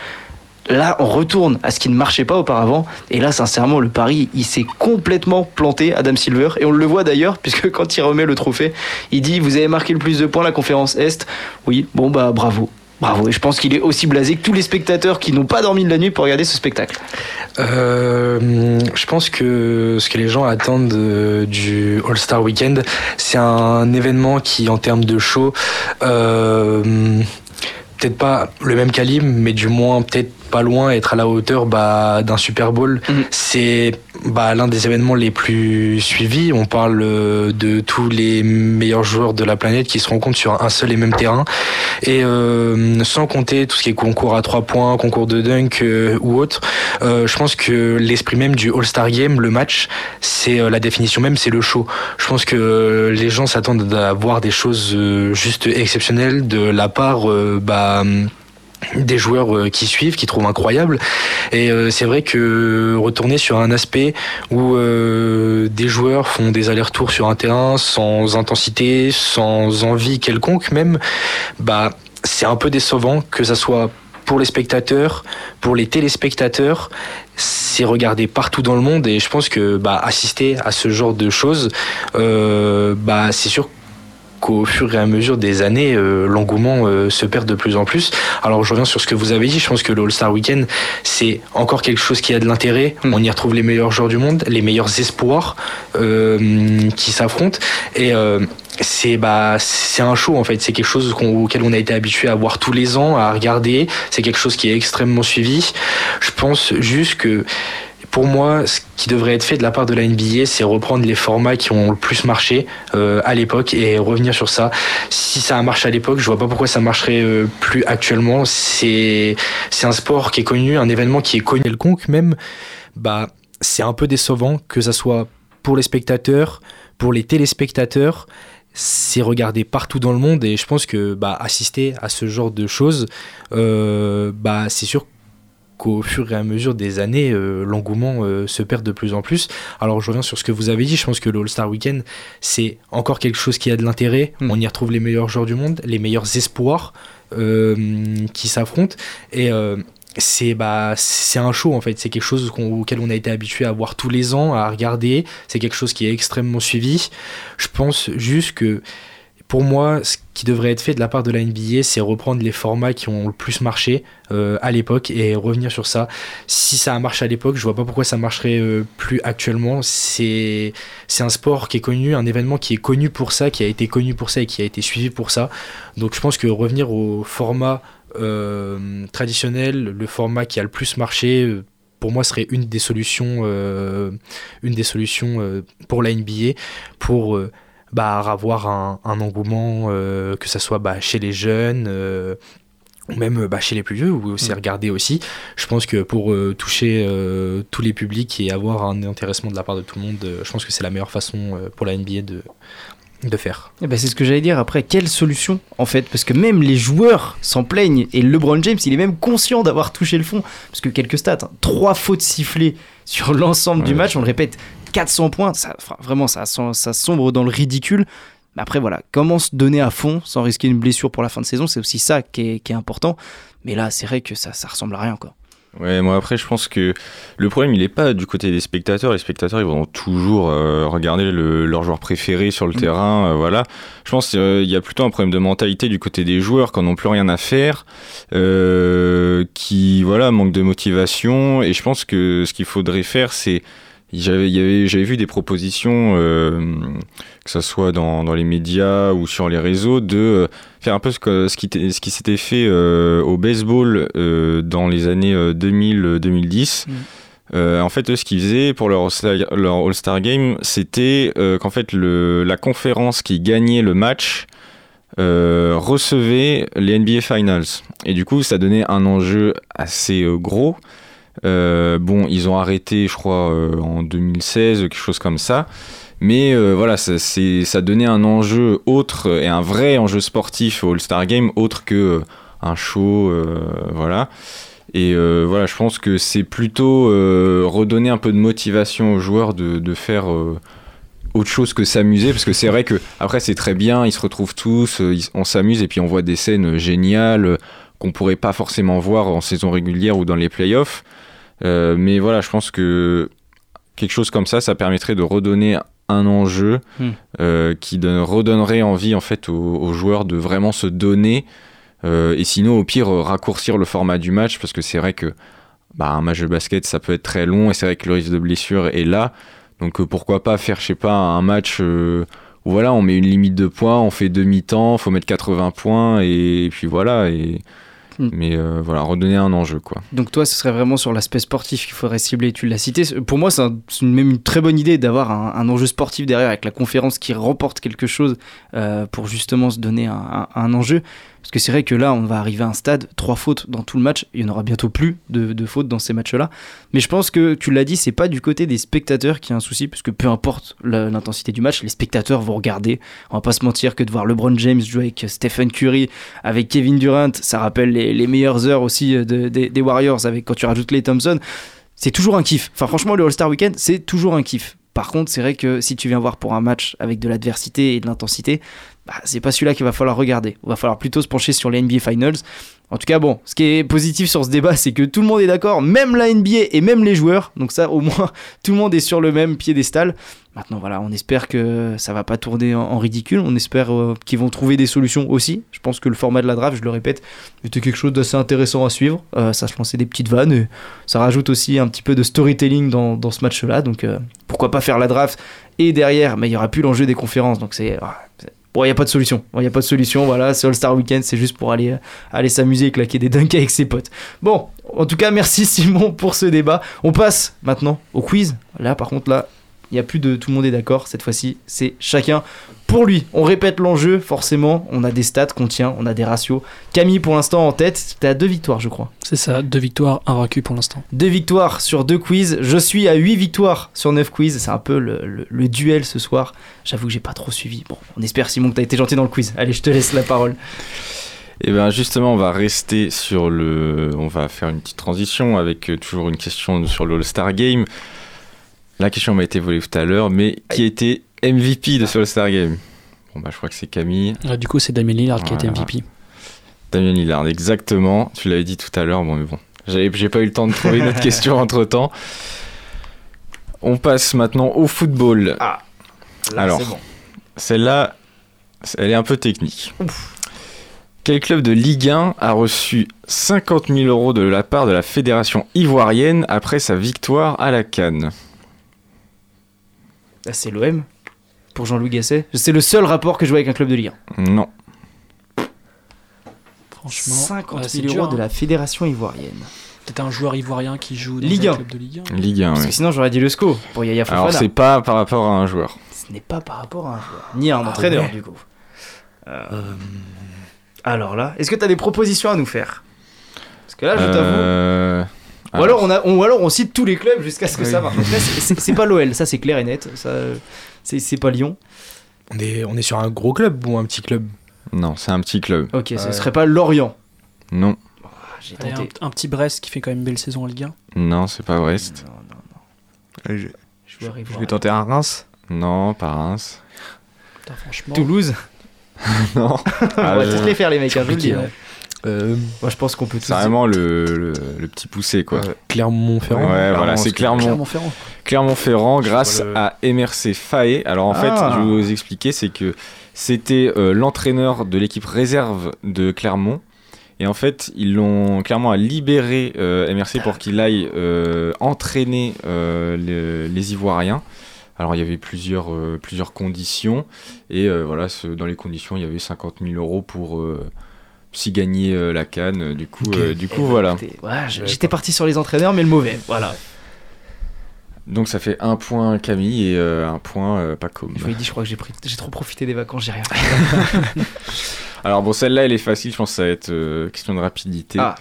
Là, on retourne à ce qui ne marchait pas auparavant. Et là, sincèrement, le pari, il s'est complètement planté, Adam Silver. Et on le voit d'ailleurs, [LAUGHS] puisque quand il remet le trophée, il dit Vous avez marqué le plus de points la conférence Est. Oui, bon, bah bravo. Bravo, et je pense qu'il est aussi blasé que tous les spectateurs qui n'ont pas dormi de la nuit pour regarder ce spectacle. Euh, je pense que ce que les gens attendent de, du All-Star Weekend, c'est un événement qui, en termes de show, euh, peut-être pas le même calibre, mais du moins peut-être pas loin, être à la hauteur bah, d'un Super Bowl. Mmh. C'est bah, l'un des événements les plus suivis. On parle euh, de tous les meilleurs joueurs de la planète qui se rencontrent sur un seul et même terrain. Et euh, sans compter tout ce qui est concours à trois points, concours de dunk euh, ou autre, euh, je pense que l'esprit même du All-Star Game, le match, c'est la définition même, c'est le show. Je pense que les gens s'attendent à voir des choses juste exceptionnelles de la part bah, des joueurs euh, qui suivent, qui trouvent incroyable. Et euh, c'est vrai que retourner sur un aspect où euh, des joueurs font des allers-retours sur un terrain sans intensité, sans envie quelconque même, bah c'est un peu décevant que ça soit pour les spectateurs, pour les téléspectateurs, c'est regardé partout dans le monde et je pense que bah, assister à ce genre de choses, bah, c'est sûr qu'au fur et à mesure des années, euh, l'engouement euh, se perd de plus en plus. Alors je reviens sur ce que vous avez dit, je pense que le All-Star Weekend, c'est encore quelque chose qui a de l'intérêt. Mm. On y retrouve les meilleurs joueurs du monde, les meilleurs espoirs euh, qui s'affrontent. Et c'est bah c'est un show en fait c'est quelque chose auquel on a été habitué à voir tous les ans à regarder c'est quelque chose qui est extrêmement suivi je pense juste que pour moi, ce qui devrait être fait de la part de la NBA, c'est reprendre les formats qui ont le plus marché euh, à l'époque et revenir sur ça. Si ça a marché à l'époque, je vois pas pourquoi ça marcherait euh, plus actuellement. C'est c'est un sport qui est connu, un événement qui est connu quelconque même. Bah, c'est un peu décevant que ça soit pour les spectateurs, pour les téléspectateurs c'est regardé partout dans le monde et je pense que bah, assister à ce genre de choses, euh, bah, c'est sûr qu'au fur et à mesure des années, euh, l'engouement euh, se perd de plus en plus. Alors je reviens sur ce que vous avez dit, je pense que le All-Star Weekend, c'est encore quelque chose qui a de l'intérêt. Mm. On y retrouve les meilleurs joueurs du monde, les meilleurs espoirs euh, qui s'affrontent. Et c'est bah c'est un show en fait c'est quelque chose auquel on a été habitué à voir tous les ans à regarder c'est quelque chose qui est extrêmement suivi je pense juste que pour moi, ce qui devrait être fait de la part de la NBA, c'est reprendre les formats qui ont le plus marché euh, à l'époque et revenir sur ça. Si ça a marché à l'époque, je vois pas pourquoi ça marcherait euh, plus actuellement. C'est un sport qui est connu, un événement qui est connu pour ça, qui a été connu pour ça et qui a été suivi pour ça. Donc je pense que revenir au format euh, traditionnel, le format qui a le plus marché pour moi serait une des solutions une des solutions pour la NBA pour bah, avoir un, un engouement, euh, que ce soit bah, chez les jeunes euh, ou même bah, chez les plus vieux, ou c'est mm. regardé aussi. Je pense que pour euh, toucher tous les publics et avoir un intéressement de la part de tout le monde, je pense que c'est la meilleure façon pour la NBA de, de faire. Et ben c'est ce que j'allais dire après, quelle solution en fait? Parce que même les joueurs s'en plaignent et LeBron James il est même conscient d'avoir touché le fond. Parce que quelques stats, hein, trois fautes sifflées sur l'ensemble ouais. du match, on le répète, 400 points, ça, vraiment ça, ça sombre dans le ridicule. Mais après voilà, comment se donner à fond sans risquer une blessure pour la fin de saison, c'est aussi ça qui est, qui est important. Mais là c'est vrai que ça, ça ressemble à rien quoi. Ouais, moi après, je pense que le problème, il n'est pas du côté des spectateurs. Les spectateurs, ils vont toujours euh, regarder le- leur joueur préféré sur le Mm. terrain. euh, voilà. Je pense qu'il y a plutôt un problème de mentalité du côté des joueurs qui n'ont plus rien à faire, euh, qui voilà manquent de motivation. Et je pense que ce qu'il faudrait faire, c'est j'avais, vu des propositions, euh, que ce soit dans, dans les médias ou sur les réseaux, de euh, faire un peu ce, que, ce, qui, était- ce qui s'était fait euh, au baseball euh, dans les années euh, 2000-2010. Mm. En fait, eux, ce qu'ils faisaient pour leur All-Star, Game, c'était qu'en fait, le, la conférence qui gagnait le match recevait les NBA Finals. Et du coup, ça donnait un enjeu assez gros. Euh, bon, ils ont arrêté, je crois, euh, en 2016, quelque chose comme ça. Mais euh, voilà, ça, ça donnait un enjeu autre et un vrai enjeu sportif au All-Star Game, autre que un show, voilà. Et voilà, je pense que c'est plutôt redonner un peu de motivation aux joueurs de, faire autre chose que s'amuser, parce que c'est vrai que après c'est très bien, ils se retrouvent tous, on s'amuse et puis on voit des scènes géniales qu'on pourrait pas forcément voir en saison régulière ou dans les playoffs. Euh, mais voilà, je pense que quelque chose comme ça, ça permettrait de redonner un enjeu Hmm. euh, qui donne- redonnerait envie en fait aux, aux joueurs de vraiment se donner euh, et sinon au pire raccourcir le format du match parce que c'est vrai que bah, un match de basket ça peut être très long et c'est vrai que le risque de blessure est là donc euh, pourquoi pas faire je sais pas un match où voilà on met une limite de points on fait demi-temps faut mettre 80 points et, puis voilà et Hmm. mais euh, voilà redonner un enjeu quoi Donc toi, ce serait vraiment sur l'aspect sportif qu'il faudrait cibler. Tu l'as cité. Pour moi, c'est un- même une très bonne idée d'avoir un, un enjeu sportif derrière avec la conférence qui remporte quelque chose euh, pour justement se donner un enjeu. Parce que c'est vrai que là, on va arriver à un stade, trois fautes dans tout le match. Il y en aura bientôt plus de, fautes dans ces matchs-là. Mais je pense que tu l'as dit, c'est pas du côté des spectateurs qui a un souci, parce que peu importe l'intensité du match, les spectateurs vont regarder. On va pas se mentir que de voir LeBron James jouer avec Stephen Curry, avec Kevin Durant, ça rappelle les, meilleures heures aussi euh, de- des- des Warriors avec quand tu rajoutes les Thompson. C'est toujours un kiff. Enfin, franchement, le All-Star Weekend, c'est toujours un kiff. Par contre, c'est vrai que si tu viens voir pour un match avec de l'adversité et de l'intensité, bah, c'est pas celui-là qu'il va falloir regarder. Il va falloir plutôt se pencher sur les NBA Finals. En tout cas, bon, ce qui est positif sur ce débat, c'est que tout le monde est d'accord, même la NBA et même les joueurs. Donc ça, au moins, [LAUGHS] tout le monde est sur le même piédestal. Maintenant, voilà, on espère que ça va pas tourner en, ridicule. On espère euh, qu'ils vont trouver des solutions aussi. Je pense que le format de la draft, je le répète, était quelque chose d'assez intéressant à suivre. Euh, ça se des petites vannes et ça rajoute aussi un petit peu de storytelling dans, ce match-là. Donc euh, pourquoi pas faire la draft et derrière, mais il y aura plus l'enjeu des conférences. Donc c'est ah, Bon, il n'y a pas de solution. Il n'y a pas de solution. Voilà, c'est All-Star Weekend, c'est juste pour aller, euh, aller s'amuser et claquer des dunks avec ses potes. Bon, en tout cas, merci [LAUGHS] Simon pour ce débat. On passe maintenant au quiz. Là, par contre, là, il n'y a plus de tout le monde est d'accord. Cette fois-ci, c'est chacun pour lui. On répète l'enjeu, forcément. On a des stats qu'on tient, on a des ratios. Camille, pour l'instant, en tête, t'es à deux victoires, je crois. C'est ça, deux victoires, invaincues pour l'instant. Deux victoires sur deux quiz. Je suis à 8 victoires sur 9 quiz. C'est un peu le, le- le duel ce soir. J'avoue que j'ai pas trop suivi. Bon, on espère Simon que t'as été gentil dans le quiz. Allez, je te laisse la parole. Et bien justement, on va rester sur le... On va faire une petite transition avec euh, toujours une question sur le All-Star Game. La question m'a été volée tout à l'heure, mais qui était MVP de ce All-Star Game Bon bah je crois que c'est Camille. Euh, du coup, c'est Damien Lillard qui a été. MVP. Damien Lillard, exactement. Tu l'avais dit tout à l'heure, bon mais bon. J'ai pas eu le temps de trouver une autre [LAUGHS] question entre-temps. On passe maintenant au football. Là, Alors, c'est bon. Celle-là, elle est un peu technique. Quel club de Ligue 1 a reçu 50 000 euros de la part de la fédération ivoirienne après sa victoire à la Cannes? Ah, c'est l'OM pour Jean-Louis Gasset. C'est le seul rapport que je vois avec un club de Ligue 1. Non. Franchement, 50 ouais, 000 dur, euros de hein. la fédération ivoirienne. Peut-être un joueur ivoirien qui joue dans Ligue un 1. club de Ligue 1. Ligue 1, Parce oui. que sinon, j'aurais dit le SCO pour Yaya Alors, Fofana. c'est pas par rapport à un joueur. Ce n'est pas par rapport à un joueur, ni à un entraîneur, ouais. du coup. Euh, Alors là, est-ce que tu as des propositions à nous faire? Parce que là, je t'avoue. Euh, Ou alors, on a, on- ou alors on cite tous les clubs jusqu'à ce que Oui. ça marche. C'est- pas l'OL, ça c'est clair et net. Ça, c'est c'est pas Lyon. On est, on est sur un gros club ou un petit club Non, c'est un petit club. Ok, ce Ouais. serait pas Lorient. Non, Ah, J'ai tenté. un, un petit Brest qui fait quand même une belle saison en Ligue 1. non, c'est pas Brest. Non, non, non. je, vais tenter un Reims. Non, pas Reims. Putain, franchement. Toulouse. [LAUGHS] non. on Ah, va je- tous les faire, les mecs, hein, je vous le dis. Euh, Moi, je pense qu'on peut C'est vraiment le, le, le petit poussé, quoi. euh, Clermont-Ferrand. Ouais, voilà, c'est Clermont. Clermont-Ferrand. Clermont-Ferrand grâce le- à MRC Faé. Alors en fait, Ah. je vais vous expliquer, c'est que c'était euh, l'entraîneur de l'équipe réserve de Clermont. Et en fait, ils l'ont Clermont a libéré euh, MRC pour qu'il aille euh, entraîner euh, le- les Ivoiriens. Alors il y avait plusieurs, euh, plusieurs conditions. Et euh, voilà, ce- dans les conditions, il y avait 50 000 euros pour euh, s'y gagner euh, la canne. Du coup, euh, du coup voilà. J'étais parti sur les entraîneurs, mais le mauvais. Voilà. Donc ça fait un point Camille et euh, un point euh, Paco. Je vous l'ai dit, je crois que j'ai pris, j'ai trop profité des vacances, j'ai rien fait. [LAUGHS] [LAUGHS] Alors bon, celle-là, elle est facile, je pense que ça va être euh, question de rapidité. Ah.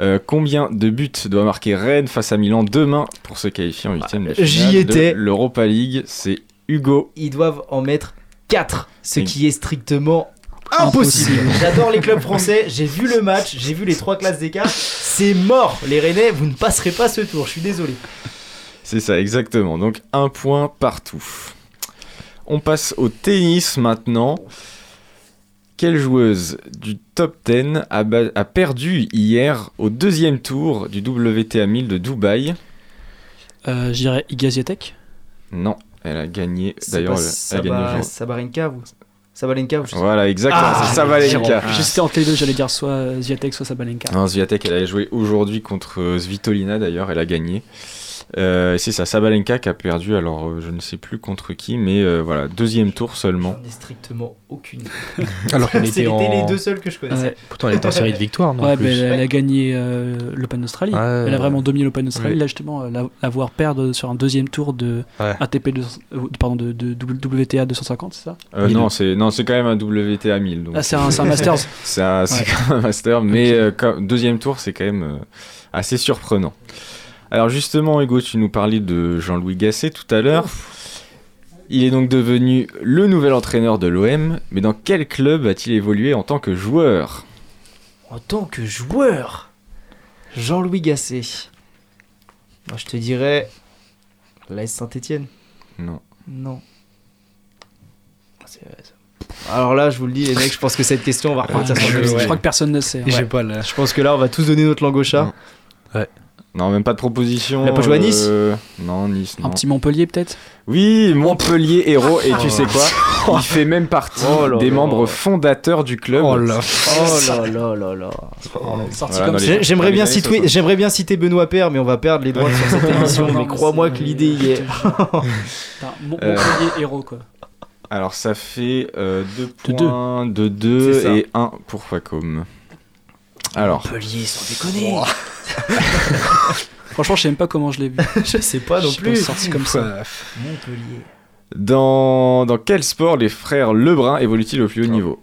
Euh, combien de buts doit marquer Rennes face à Milan demain pour se qualifier en huitième de j'y finale étais. de l'Europa League? C'est Hugo. Ils doivent en mettre 4, ce Et- qui est strictement impossible. [LAUGHS] J'adore les clubs français, j'ai vu le match, j'ai vu les trois classes d'écart. C'est mort, les Rennais, vous ne passerez pas ce tour, je suis désolé. C'est ça, exactement. Donc un point partout. On passe au tennis maintenant. Quelle joueuse du top 10 a, perdu hier au deuxième tour du WTA 1000 de Dubaï? Euh, je dirais Igaziatek. Non, elle a gagné. D'ailleurs, elle, elle a gagné. Sabalenka, vous Sabalenka, je sais Voilà, exactement, Ah, c'est Sabalenka. J'hésitais entre les deux, j'allais dire soit Ziatek, soit Sabalenka. Non, Swiatek, elle a joué aujourd'hui contre Svitolina d'ailleurs, elle a gagné. Euh, c'est ça, Sabalenka qui a perdu, alors euh, je ne sais plus contre qui, mais euh, voilà, deuxième tour seulement. J'en ai strictement aucune. [LAUGHS] Alors qu'elle C'était était en... les deux seuls que je connaissais. Ouais, Pourtant, elle était en série de victoires, non ouais plus. mais elle, elle a gagné euh, l'Open d'Australie. Ouais, elle a vraiment dominé l'Open d'Australie. Oui. Là, justement, euh, la, la voir perdre sur un deuxième tour de Ouais. ATP 200 euh, pardon, de, de WTA 250, c'est ça? Euh, non, c'est non, c'est quand même un WTA 1000. Donc, Ah, c'est un, c'est un Masters. [LAUGHS] c'est un, c'est Ouais. quand même un master, mais euh, quand- deuxième tour, c'est quand même euh, assez surprenant. Alors justement, Hugo, tu nous parlais de Jean-Louis Gasset tout à l'heure. Il est donc devenu le nouvel entraîneur de l'OM, mais dans quel club a-t-il évolué en tant que joueur? En tant que joueur, Jean-Louis Gasset. Moi, je te dirais l'AS Saint-Etienne. Non. Non. C'est- Alors là, je vous le dis, les mecs, je pense que cette question, on va repartir sur je, le je crois que personne ne sait. Ouais. pas la... Je pense que là, on va tous donner notre langue au chat. Non, même pas de proposition. Il a pas joué à Nice euh, Non, Nice, non. Un petit Montpellier, peut-être Oui, Montpellier héros. Et tu sais quoi [LAUGHS] Il fait même partie Oh là des là. membres fondateurs du club. Oh là Oh là là là là. Sorti Voilà, J'aimerais bien, citer, 60. j'aimerais bien citer Benoît Père, mais on va perdre les droits sur cette [LAUGHS] émission. Non, mais mais crois-moi que l'idée y est. [LAUGHS] Euh, Montpellier héros, quoi. Alors ça fait 2 De points de 2 C'est ça. et 1 pour Facom. Alors, Montpellier, sans déconner. [LAUGHS] Franchement, je sais même pas comment je l'ai vu. [LAUGHS] Je sais pas non plus. sorti comme ça. Montpellier. dans, dans quel sport les frères Lebrun évoluent-ils au plus haut niveau?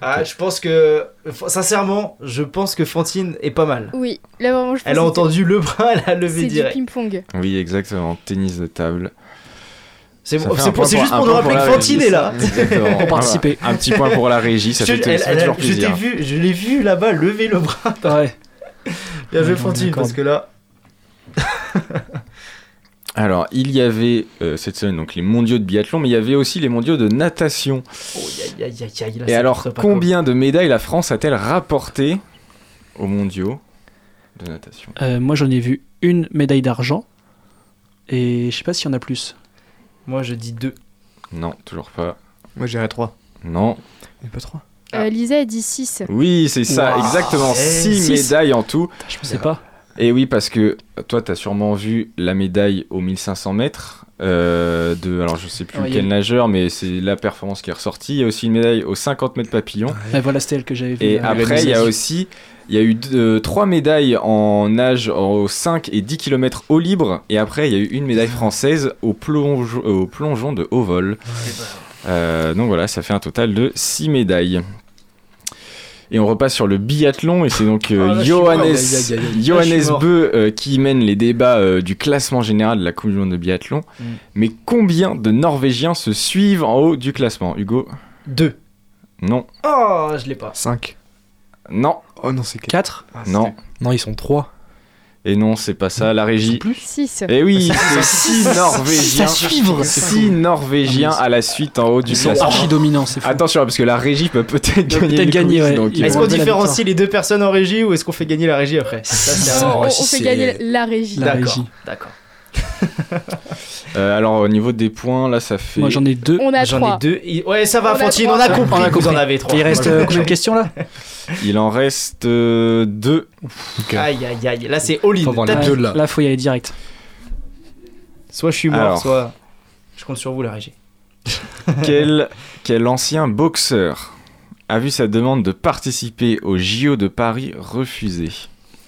Ah, je pense que, sincèrement, je pense que Fantine est pas mal. Oui, là vraiment, je pense Elle a entendu Lebrun, elle a levé C'est du direct. ping-pong. Oui, exactement, tennis de table. C'est pour- pour- juste pour nous rappeler que Fantine là. Pour participer. Un petit point pour la régie, ça Je, fait, elle- ça fait elle- toujours je t'ai plaisir. vu, je l'ai vu là-bas lever le bras. [LAUGHS] Ouais. Bien joué Fantine, parce que là. [LAUGHS] Alors, il y avait euh, cette semaine donc les mondiaux de biathlon, mais il y avait aussi les mondiaux de natation. Oh, là, Et alors, combien de médailles la France a-t-elle rapporté aux mondiaux de natation? Euh, moi, j'en ai vu une médaille d'argent. Et je sais pas s'il y en a plus. Moi, je dis 2. Non, toujours pas. Moi, j'irais 3. Non. Mais pas 3. Euh, Lisa a dit 6. Oui, c'est ça, Wow. exactement. Eh, 6 six. médailles en tout. Je sais pas. Et oui, parce que toi, tu as sûrement vu la médaille aux 1500 mètres. euh, de, alors, je sais plus Ouais, il y a quel eu- nageur, mais c'est la performance qui est ressortie. Il y a aussi une médaille aux 50 mètres papillon. Et voilà, c'était elle que j'avais vue. Et euh, après, il y a aussi il y a eu deux- trois médailles en nage aux 5 et 10 km au libre. Et après, il y a eu une médaille française au, plonge, au plongeon de haut vol. Euh, donc voilà, ça fait un total de 6 médailles. Et on repasse sur le biathlon et c'est donc euh, Ah, Johannes. Beu euh, qui mène les débats euh, du classement général de la Coupe du Monde de biathlon. Mm. Mais combien de Norvégiens se suivent en haut du classement Hugo? 2. Non. Oh, je l'ai pas. 5. Non. Oh non, c'est 4. 4 Ah, Non. Non, ils sont 3. Et non, c'est pas ça, la régie. 6. Et oui, c'est 6 Norvégiens. Ça suivre. 6 Norvégiens à la suite en haut du Ils sont classement. archi dominants, c'est fou. Attention, parce que la régie peut peut-être gagner. peut-être gagner, ouais. Est-ce qu'on différencie les deux personnes en régie ou est-ce qu'on fait gagner la régie après Ça, c'est On, fait gagner la régie. La D'accord, régie. d'accord. [LAUGHS] Euh, alors, au niveau des points, là, ça fait. Moi j'en ai deux. On a J'en ai 3. deux. Il- Ouais, ça va, On Fantine, on a compris On a que vous en compris. avez trois. Il reste euh, combien de questions là [LAUGHS] Il en reste euh, deux. Aïe, aïe, aïe. Là, c'est all-in. Deux là. Là faut y aller direct. Soit je suis mort, Alors. soit je compte sur vous, la régie. [LAUGHS] quel, quel ancien boxeur a vu sa demande de participer au JO de Paris refusée?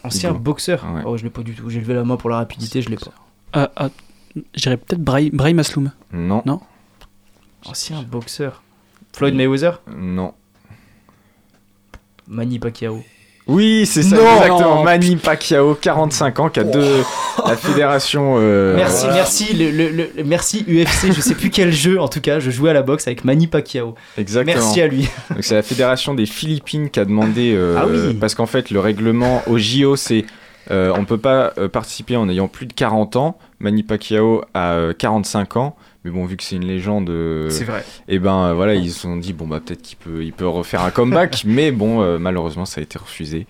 Ancien Hugo. boxeur? Ouais. Oh, je l'ai pas du tout. J'ai levé la main pour la rapidité, je l'ai pas. Euh, euh, je dirais peut-être Brahim Brahim Asloum. Non. Non. Ancien boxeur. Floyd Mayweather Non. Manny Pacquiao. Oui, c'est ça, Non. exactement. Non. Manny Pacquiao, 45 ans, qui a deux. La fédération. euh, Merci, merci, le, le- le- merci UFC, je sais plus quel jeu en tout cas, je jouais à la boxe avec Manny Pacquiao. Exactement. Merci à lui. Donc c'est la fédération des Philippines qui a demandé euh, Ah oui. parce qu'en fait le règlement au JO c'est euh, on peut pas euh, participer en ayant plus de 40 ans. Manny Pacquiao a euh, 45 ans, mais bon vu que c'est une légende, euh, C'est vrai. et ben euh, voilà ils se sont dit bon bah peut-être qu'il peut il peut refaire un comeback, [LAUGHS] mais bon euh, malheureusement ça a été refusé.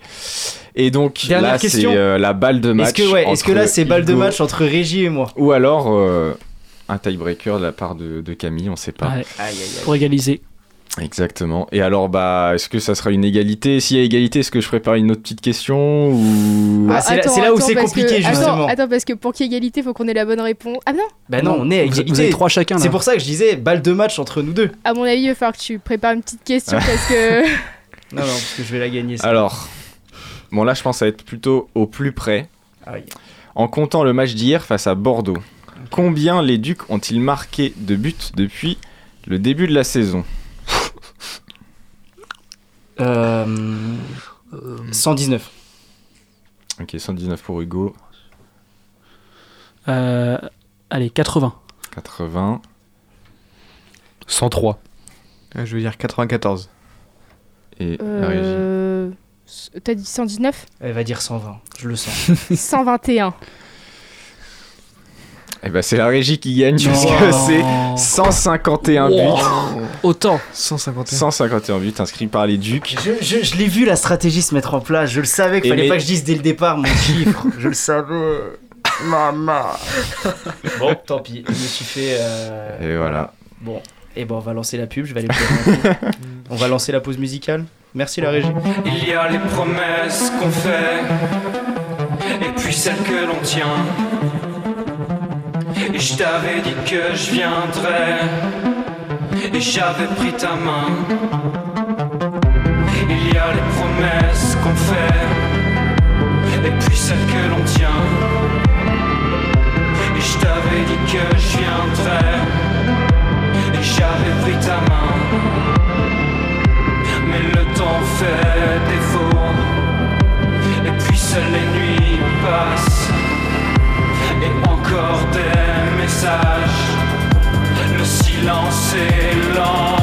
Et donc Dernière là c'est euh, la balle de match. Est-ce que, ouais, là c'est balle de match entre Régie et moi ou alors euh, un tiebreaker de la part de, de Camille, on sait pas. Ouais, Aïe aïe aïe. pour égaliser. Exactement. Et alors, bah, est-ce que ça sera une égalité? S'il y a égalité, est-ce que je prépare une autre petite question ou? Ah, c'est là- Attends, c'est là où c'est parce que- compliqué, attends, justement. Attends, parce que pour qu'il y ait égalité, faut qu'on ait la bonne réponse. Ah non? Bah non, on est à égalité. vous avez trois chacun. C'est pour ça que je disais balle de match entre nous deux. À mon avis, il va falloir que tu prépares une petite question parce que. [LAUGHS] Non, non, parce que je vais la gagner. ça. Alors, bon là, je pense à être plutôt au plus près. Aïe. En comptant le match d'hier face à Bordeaux, combien les Ducs ont-ils marqué de buts depuis le début de la saison? 119. Ok, 119 pour Hugo, Euh, allez, 80. 80. 103. Ah, Je veux dire 94. Et la régie. Euh... T'as dit 119 Elle va dire 120, je le sens. [LAUGHS] 121. Eh ben, c'est la régie qui gagne Non. parce que c'est 151 buts. Autant. 151. 151 buts inscrits par les Ducs. Je, je- je l'ai vu la stratégie se mettre en place, je le savais qu'il Et fallait mais- pas que je dise dès le départ mon chiffre, je le savais. Maman. Bon, tant pis, je me suis fait. euh, Et voilà. Bon, et ben on va lancer la pub, je vais aller me faire un coup. On va lancer la pause musicale. Merci la régie. Il y a les promesses qu'on fait, et puis celles que l'on tient. Je t'avais dit que je viendrais, et j'avais pris ta main. Il y a les promesses qu'on fait, et puis celles que l'on tient. Et je t'avais dit que je viendrais, et j'avais pris ta main. Mais le temps fait défaut Et puis seules les nuits passent Et encore des Le silence et l'angoisse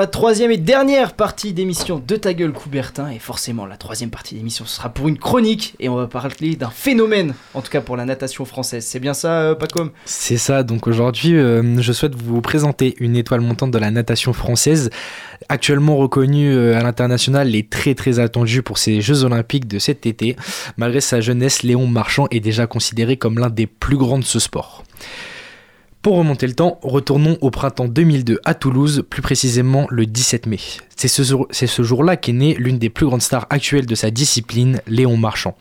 la troisième et dernière partie d'émission de Ta gueule Coubertin. Et forcément, la troisième partie d'émission, ce sera pour une chronique. Et on va parler d'un phénomène, en tout cas pour la natation française. C'est bien ça, euh, Pacom C'est ça, donc aujourd'hui, euh, je souhaite vous présenter une étoile montante de la natation française, actuellement reconnue euh, à l'international et très très attendue pour ses Jeux Olympiques de cet été. Malgré sa jeunesse, Léon Marchand est déjà considéré comme l'un des plus grands de ce sport. Pour remonter le temps, retournons au printemps 2002 à Toulouse, plus précisément le 17 mai. C'est ce, jour-là qu'est née l'une des plus grandes stars actuelles de sa discipline, Léon Marchand.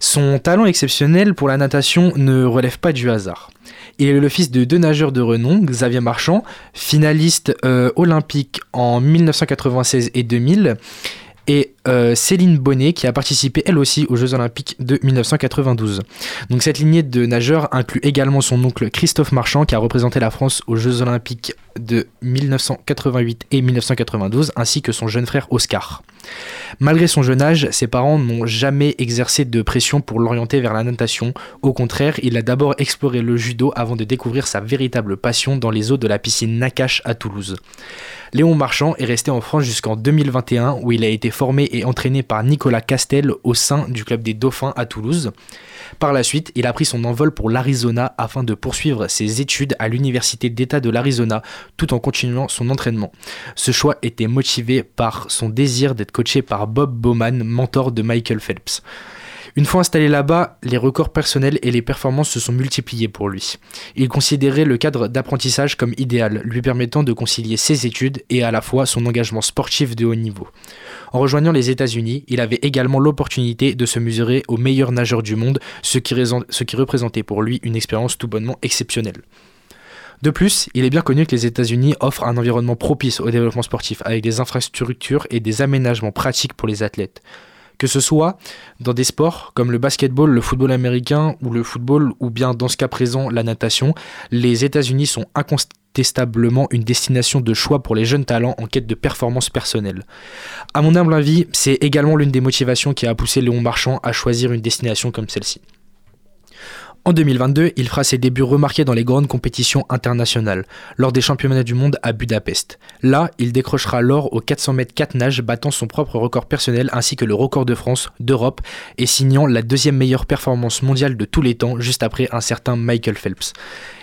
Son talent exceptionnel pour la natation ne relève pas du hasard. Il est le fils de deux nageurs de renom, Xavier Marchand, finaliste euh, olympique en 1996 et 2000, et euh, Céline Bonnet qui a participé elle aussi aux Jeux Olympiques de 1992. Donc cette lignée de nageurs inclut également son oncle Christophe Marchand qui a représenté la France aux Jeux Olympiques de 1988 et 1992 ainsi que son jeune frère Oscar. Malgré son jeune âge, ses parents n'ont jamais exercé de pression pour l'orienter vers la natation. Au contraire, il a d'abord exploré le judo avant de découvrir sa véritable passion dans les eaux de la piscine Nakache à Toulouse. Léon Marchand est resté en France jusqu'en 2021 où il a été formé et entraîné par Nicolas Castel au sein du club des Dauphins à Toulouse. Par la suite, il a pris son envol pour l'Arizona afin de poursuivre ses études à l'Université d'État de l'Arizona tout en continuant son entraînement. Ce choix était motivé par son désir d'être coaché par Bob Bowman, mentor de Michael Phelps. Une fois installé là-bas, les records personnels et les performances se sont multipliés pour lui. Il considérait le cadre d'apprentissage comme idéal, lui permettant de concilier ses études et à la fois son engagement sportif de haut niveau. En rejoignant les États-Unis, il avait également l'opportunité de se mesurer aux meilleurs nageurs du monde, ce qui, représentait pour lui une expérience tout bonnement exceptionnelle. De plus, il est bien connu que les États-Unis offrent un environnement propice au développement sportif avec des infrastructures et des aménagements pratiques pour les athlètes. Que ce soit dans des sports comme le basketball, le football américain ou le football, ou bien dans ce cas présent la natation, les États-Unis sont incontestablement une destination de choix pour les jeunes talents en quête de performance personnelle. À mon humble avis, c'est également l'une des motivations qui a poussé Léon Marchand à choisir une destination comme celle-ci. En 2022, il fera ses débuts remarqués dans les grandes compétitions internationales, lors des championnats du monde à Budapest. Là, il décrochera l'or au 400 mètres 4 nages, battant son propre record personnel ainsi que le record de France, d'Europe, et signant la deuxième meilleure performance mondiale de tous les temps, juste après un certain Michael Phelps.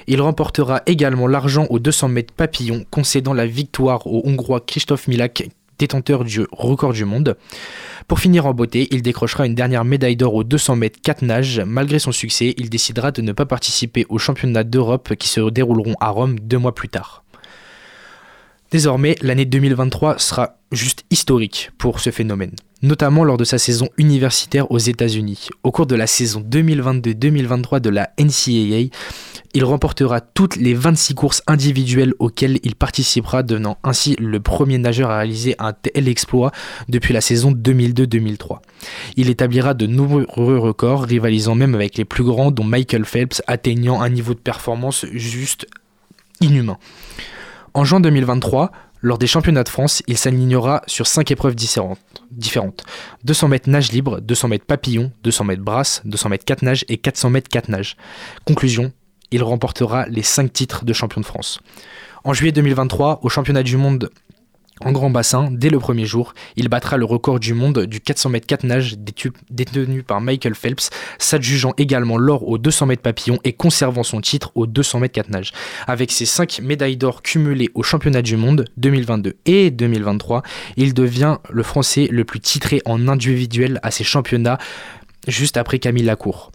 Il remportera également l'argent aux 200 mètres papillon, concédant la victoire au Hongrois Christophe Milak, détenteur du record du monde. Pour finir en beauté, il décrochera une dernière médaille d'or aux 200 mètres 4 nages. Malgré son succès, il décidera de ne pas participer aux championnats d'Europe qui se dérouleront à Rome deux mois plus tard. Désormais, l'année 2023 sera juste historique pour ce phénomène, notamment lors de sa saison universitaire aux États-Unis. Au cours de la saison 2022-2023 de la NCAA, il remportera toutes les 26 courses individuelles auxquelles il participera, devenant ainsi le premier nageur à réaliser un tel exploit depuis la saison 2002-2003. Il établira de nombreux records, rivalisant même avec les plus grands, dont Michael Phelps, atteignant un niveau de performance juste inhumain. En juin 2023, lors des championnats de France, il s'alignera sur 5 épreuves différentes. différentes. 200 mètres nage libre, 200 mètres papillon, 200 mètres brasse, 200 mètres 4 nages et 400 mètres 4 nages. Conclusion, il remportera les 5 titres de champion de France. En juillet 2023, au championnat du monde en grand bassin, dès le premier jour, il battra le record du monde du 400 mètres 4 nages détenu par Michael Phelps, s'adjugeant également l'or aux 200 mètres papillon et conservant son titre aux 200 mètres 4 nages. Avec ses 5 médailles d'or cumulées aux championnats du monde 2022 et 2023, il devient le Français le plus titré en individuel à ces championnats, juste après Camille Lacour.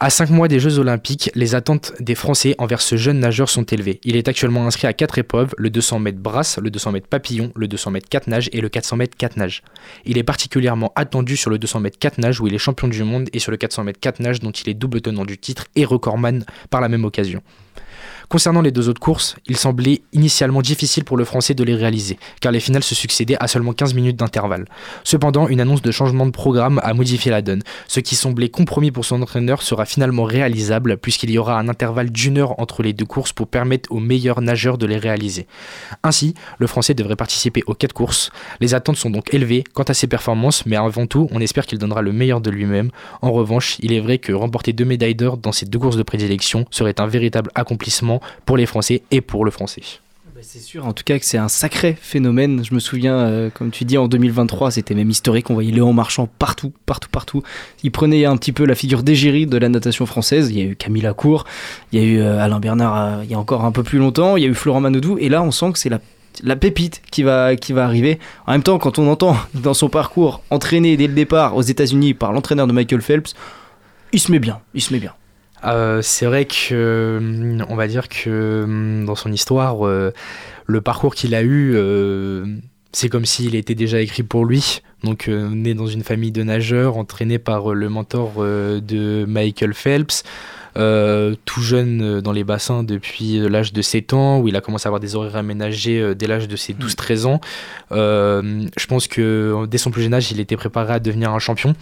À 5 mois des Jeux Olympiques, les attentes des Français envers ce jeune nageur sont élevées. Il est actuellement inscrit à 4 épreuves, le 200 mètres brasse, le 200 mètres papillon, le 200 mètres 4 nages et le 400 mètres 4 nages. Il est particulièrement attendu sur le 200 mètres 4 nages où il est champion du monde et sur le 400 mètres 4 nages dont il est double tenant du titre et recordman par la même occasion. Concernant les deux autres courses, il semblait initialement difficile pour le Français de les réaliser, car les finales se succédaient à seulement 15 minutes d'intervalle. Cependant, une annonce de changement de programme a modifié la donne. Ce qui semblait compromis pour son entraîneur sera finalement réalisable, puisqu'il y aura un intervalle d'une heure entre les deux courses pour permettre aux meilleurs nageurs de les réaliser. Ainsi, le Français devrait participer aux quatre courses. Les attentes sont donc élevées quant à ses performances, mais avant tout, on espère qu'il donnera le meilleur de lui-même. En revanche, il est vrai que remporter deux médailles d'or dans ces deux courses de prédilection serait un véritable accomplissement pour les Français et pour le Français. C'est sûr, en tout cas que c'est un sacré phénomène. Je me souviens, euh, comme tu dis, en 2023, c'était même historique. On voyait Léon Marchand partout, partout, partout. Il prenait un petit peu la figure d'égérie de la natation française. Il y a eu Camille Lacour, il y a eu euh, Alain Bernard euh, il y a encore un peu plus longtemps, il y a eu Florent Manodou. Et là, on sent que c'est la, la pépite qui va, qui va arriver. En même temps, quand on entend [LAUGHS] dans son parcours entraîné dès le départ aux États-Unis par l'entraîneur de Michael Phelps, il se met bien, il se met bien. Euh, c'est vrai que, hum, on va dire que hum, dans son histoire, euh, le parcours qu'il a eu, euh, c'est comme s'il était déjà écrit pour lui. Donc, euh, né dans une famille de nageurs, entraîné par euh, le mentor euh, de Michael Phelps. euh, tout jeune euh, dans les bassins depuis euh, l'âge de 7 ans, où il a commencé à avoir des horaires aménagés euh, dès l'âge de ses 12-13 ans. Euh, je pense que euh, dès son plus jeune âge, il était préparé à devenir un champion.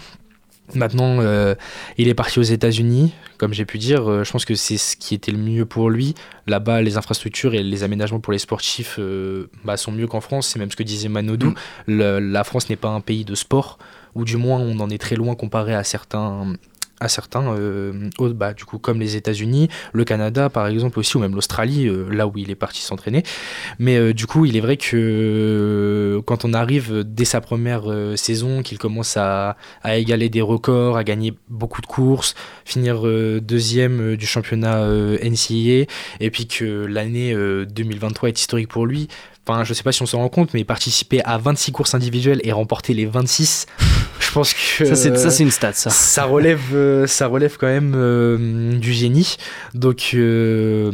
Maintenant, euh, il est parti aux États-Unis, comme j'ai pu dire. euh, je pense que c'est ce qui était le mieux pour lui. Là-bas, les infrastructures et les aménagements pour les sportifs euh, bah, sont mieux qu'en France. C'est même ce que disait Manodou. Le- la France n'est pas un pays de sport, ou du moins on en est très loin comparé à certains. À certains, euh, bah, du coup, comme les États-Unis, le Canada par exemple aussi, ou même l'Australie, euh, là où il est parti s'entraîner. Mais euh, du coup, il est vrai que euh, quand on arrive dès sa première saison, qu'il commence à, à égaler des records, à gagner beaucoup de courses, finir deuxième du championnat NCAA, et puis que l'année euh, 2023 est historique pour lui. Enfin, je sais pas si on s'en rend compte, mais participer à 26 courses individuelles et remporter les 26, je pense que Ça, c'est- ça, c'est une stat, ça. ça relève, euh, ça relève quand même euh, du génie. Donc euh,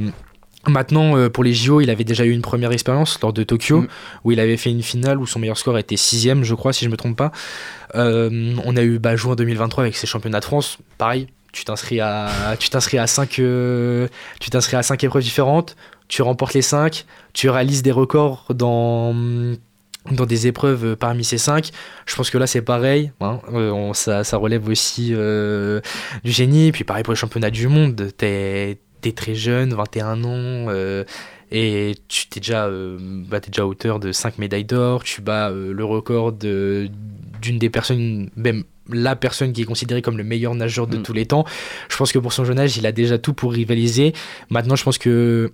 maintenant, euh, pour les JO, il avait déjà eu une première expérience lors de Tokyo, où il avait fait une finale où son meilleur score était sixième, je crois, si je me trompe pas. Euh, on a eu bah, juin 2023 avec ses championnats de France, pareil. Tu t'inscris à, tu t'inscris à cinq, euh, tu t'inscris à cinq épreuves différentes. Tu remportes les cinq. Tu réalises des records dans dans des épreuves euh, parmi ces cinq. Je pense que là c'est pareil. hein. Euh, on- ça, ça relève aussi euh, du génie. Puis pareil pour les championnats du monde. T'es es très jeune, 21 ans. euh, et tu t'es déjà, bah, t'es déjà auteur de 5 médailles d'or. Tu bats le record de- d'une des personnes, même la personne qui est considérée comme le meilleur nageur de tous les temps. Je pense que pour son jeune âge, il a déjà tout pour rivaliser. Maintenant, je pense que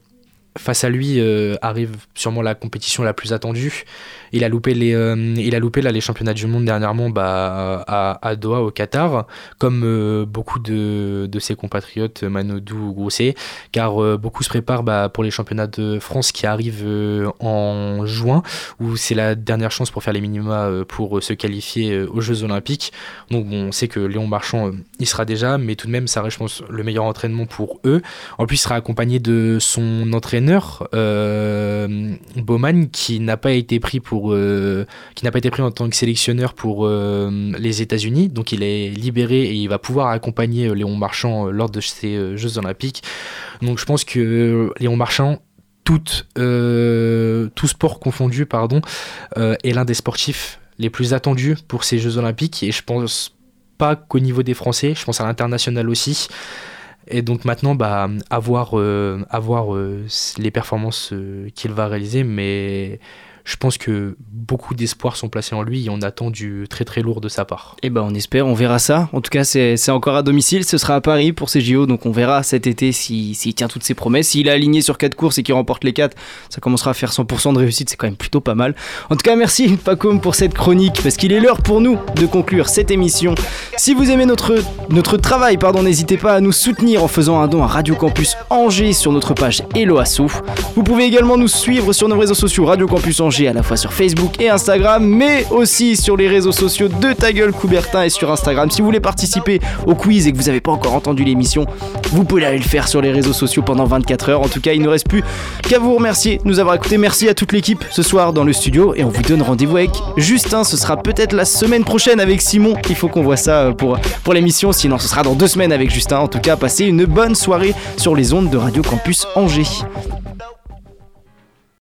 face à lui euh, arrive sûrement la compétition la plus attendue. Il a loupé les, euh, il a loupé là, les championnats du monde dernièrement bah, à, à Doha au Qatar, comme euh, beaucoup de, de ses compatriotes Manodou ou Grousset, car euh, beaucoup se préparent bah, pour les championnats de France qui arrivent euh, en juin, où c'est la dernière chance pour faire les minima euh, pour euh, se qualifier euh, aux Jeux Olympiques. Donc on sait que Léon Marchand, euh, il sera déjà, mais tout de même, ça reste, je pense, le meilleur entraînement pour eux. En plus, il sera accompagné de son entraîneur, euh, Bowman, qui n'a pas été pris pour, euh, qui n'a pas été pris en tant que sélectionneur pour euh, les États-Unis. Donc, il est libéré et il va pouvoir accompagner euh, Léon Marchand lors de ces Jeux Olympiques. Donc, je pense que Léon Marchand tout, tout sport confondu, pardon, est l'un des sportifs les plus attendus pour ces Jeux Olympiques. Et je pense pas qu'au niveau des Français, je pense à l'international aussi. Et donc maintenant, bah, à voir, euh, à voir, euh, les performances qu'il va réaliser, mais je pense que beaucoup d'espoirs sont placés en lui et on attend du très très lourd de sa part. Eh ben on espère, on verra ça. En tout cas, c'est encore à domicile, ce sera à Paris pour ces JO, donc on verra cet été s'il s'il tient toutes ses promesses. S'il est aligné sur 4 courses et qu'il remporte les 4, ça commencera à faire 100% de réussite, c'est quand même plutôt pas mal. En tout cas, merci Pacom pour cette chronique, parce qu'il est l'heure pour nous de conclure cette émission. Si vous aimez notre, notre travail, pardon, n'hésitez pas à nous soutenir en faisant un don à Radio Campus Angers sur notre page Hello Asso. Vous pouvez également nous suivre sur nos réseaux sociaux Radio Campus Angers à la fois sur Facebook et Instagram, mais aussi sur les réseaux sociaux de Ta Gueule Coubertin et sur Instagram. Si vous voulez participer au quiz et que vous n'avez pas encore entendu l'émission, vous pouvez aller le faire sur les réseaux sociaux pendant 24 heures. En tout cas, il ne reste plus qu'à vous remercier de nous avoir écoutés. Merci à toute l'équipe ce soir dans le studio et on vous donne rendez-vous avec Justin. Ce sera peut-être la semaine prochaine avec Simon. Il faut qu'on voit ça euh, pour, pour l'émission, sinon ce sera dans deux semaines avec Justin. En tout cas, passez une bonne soirée sur les ondes de Radio Campus Angers.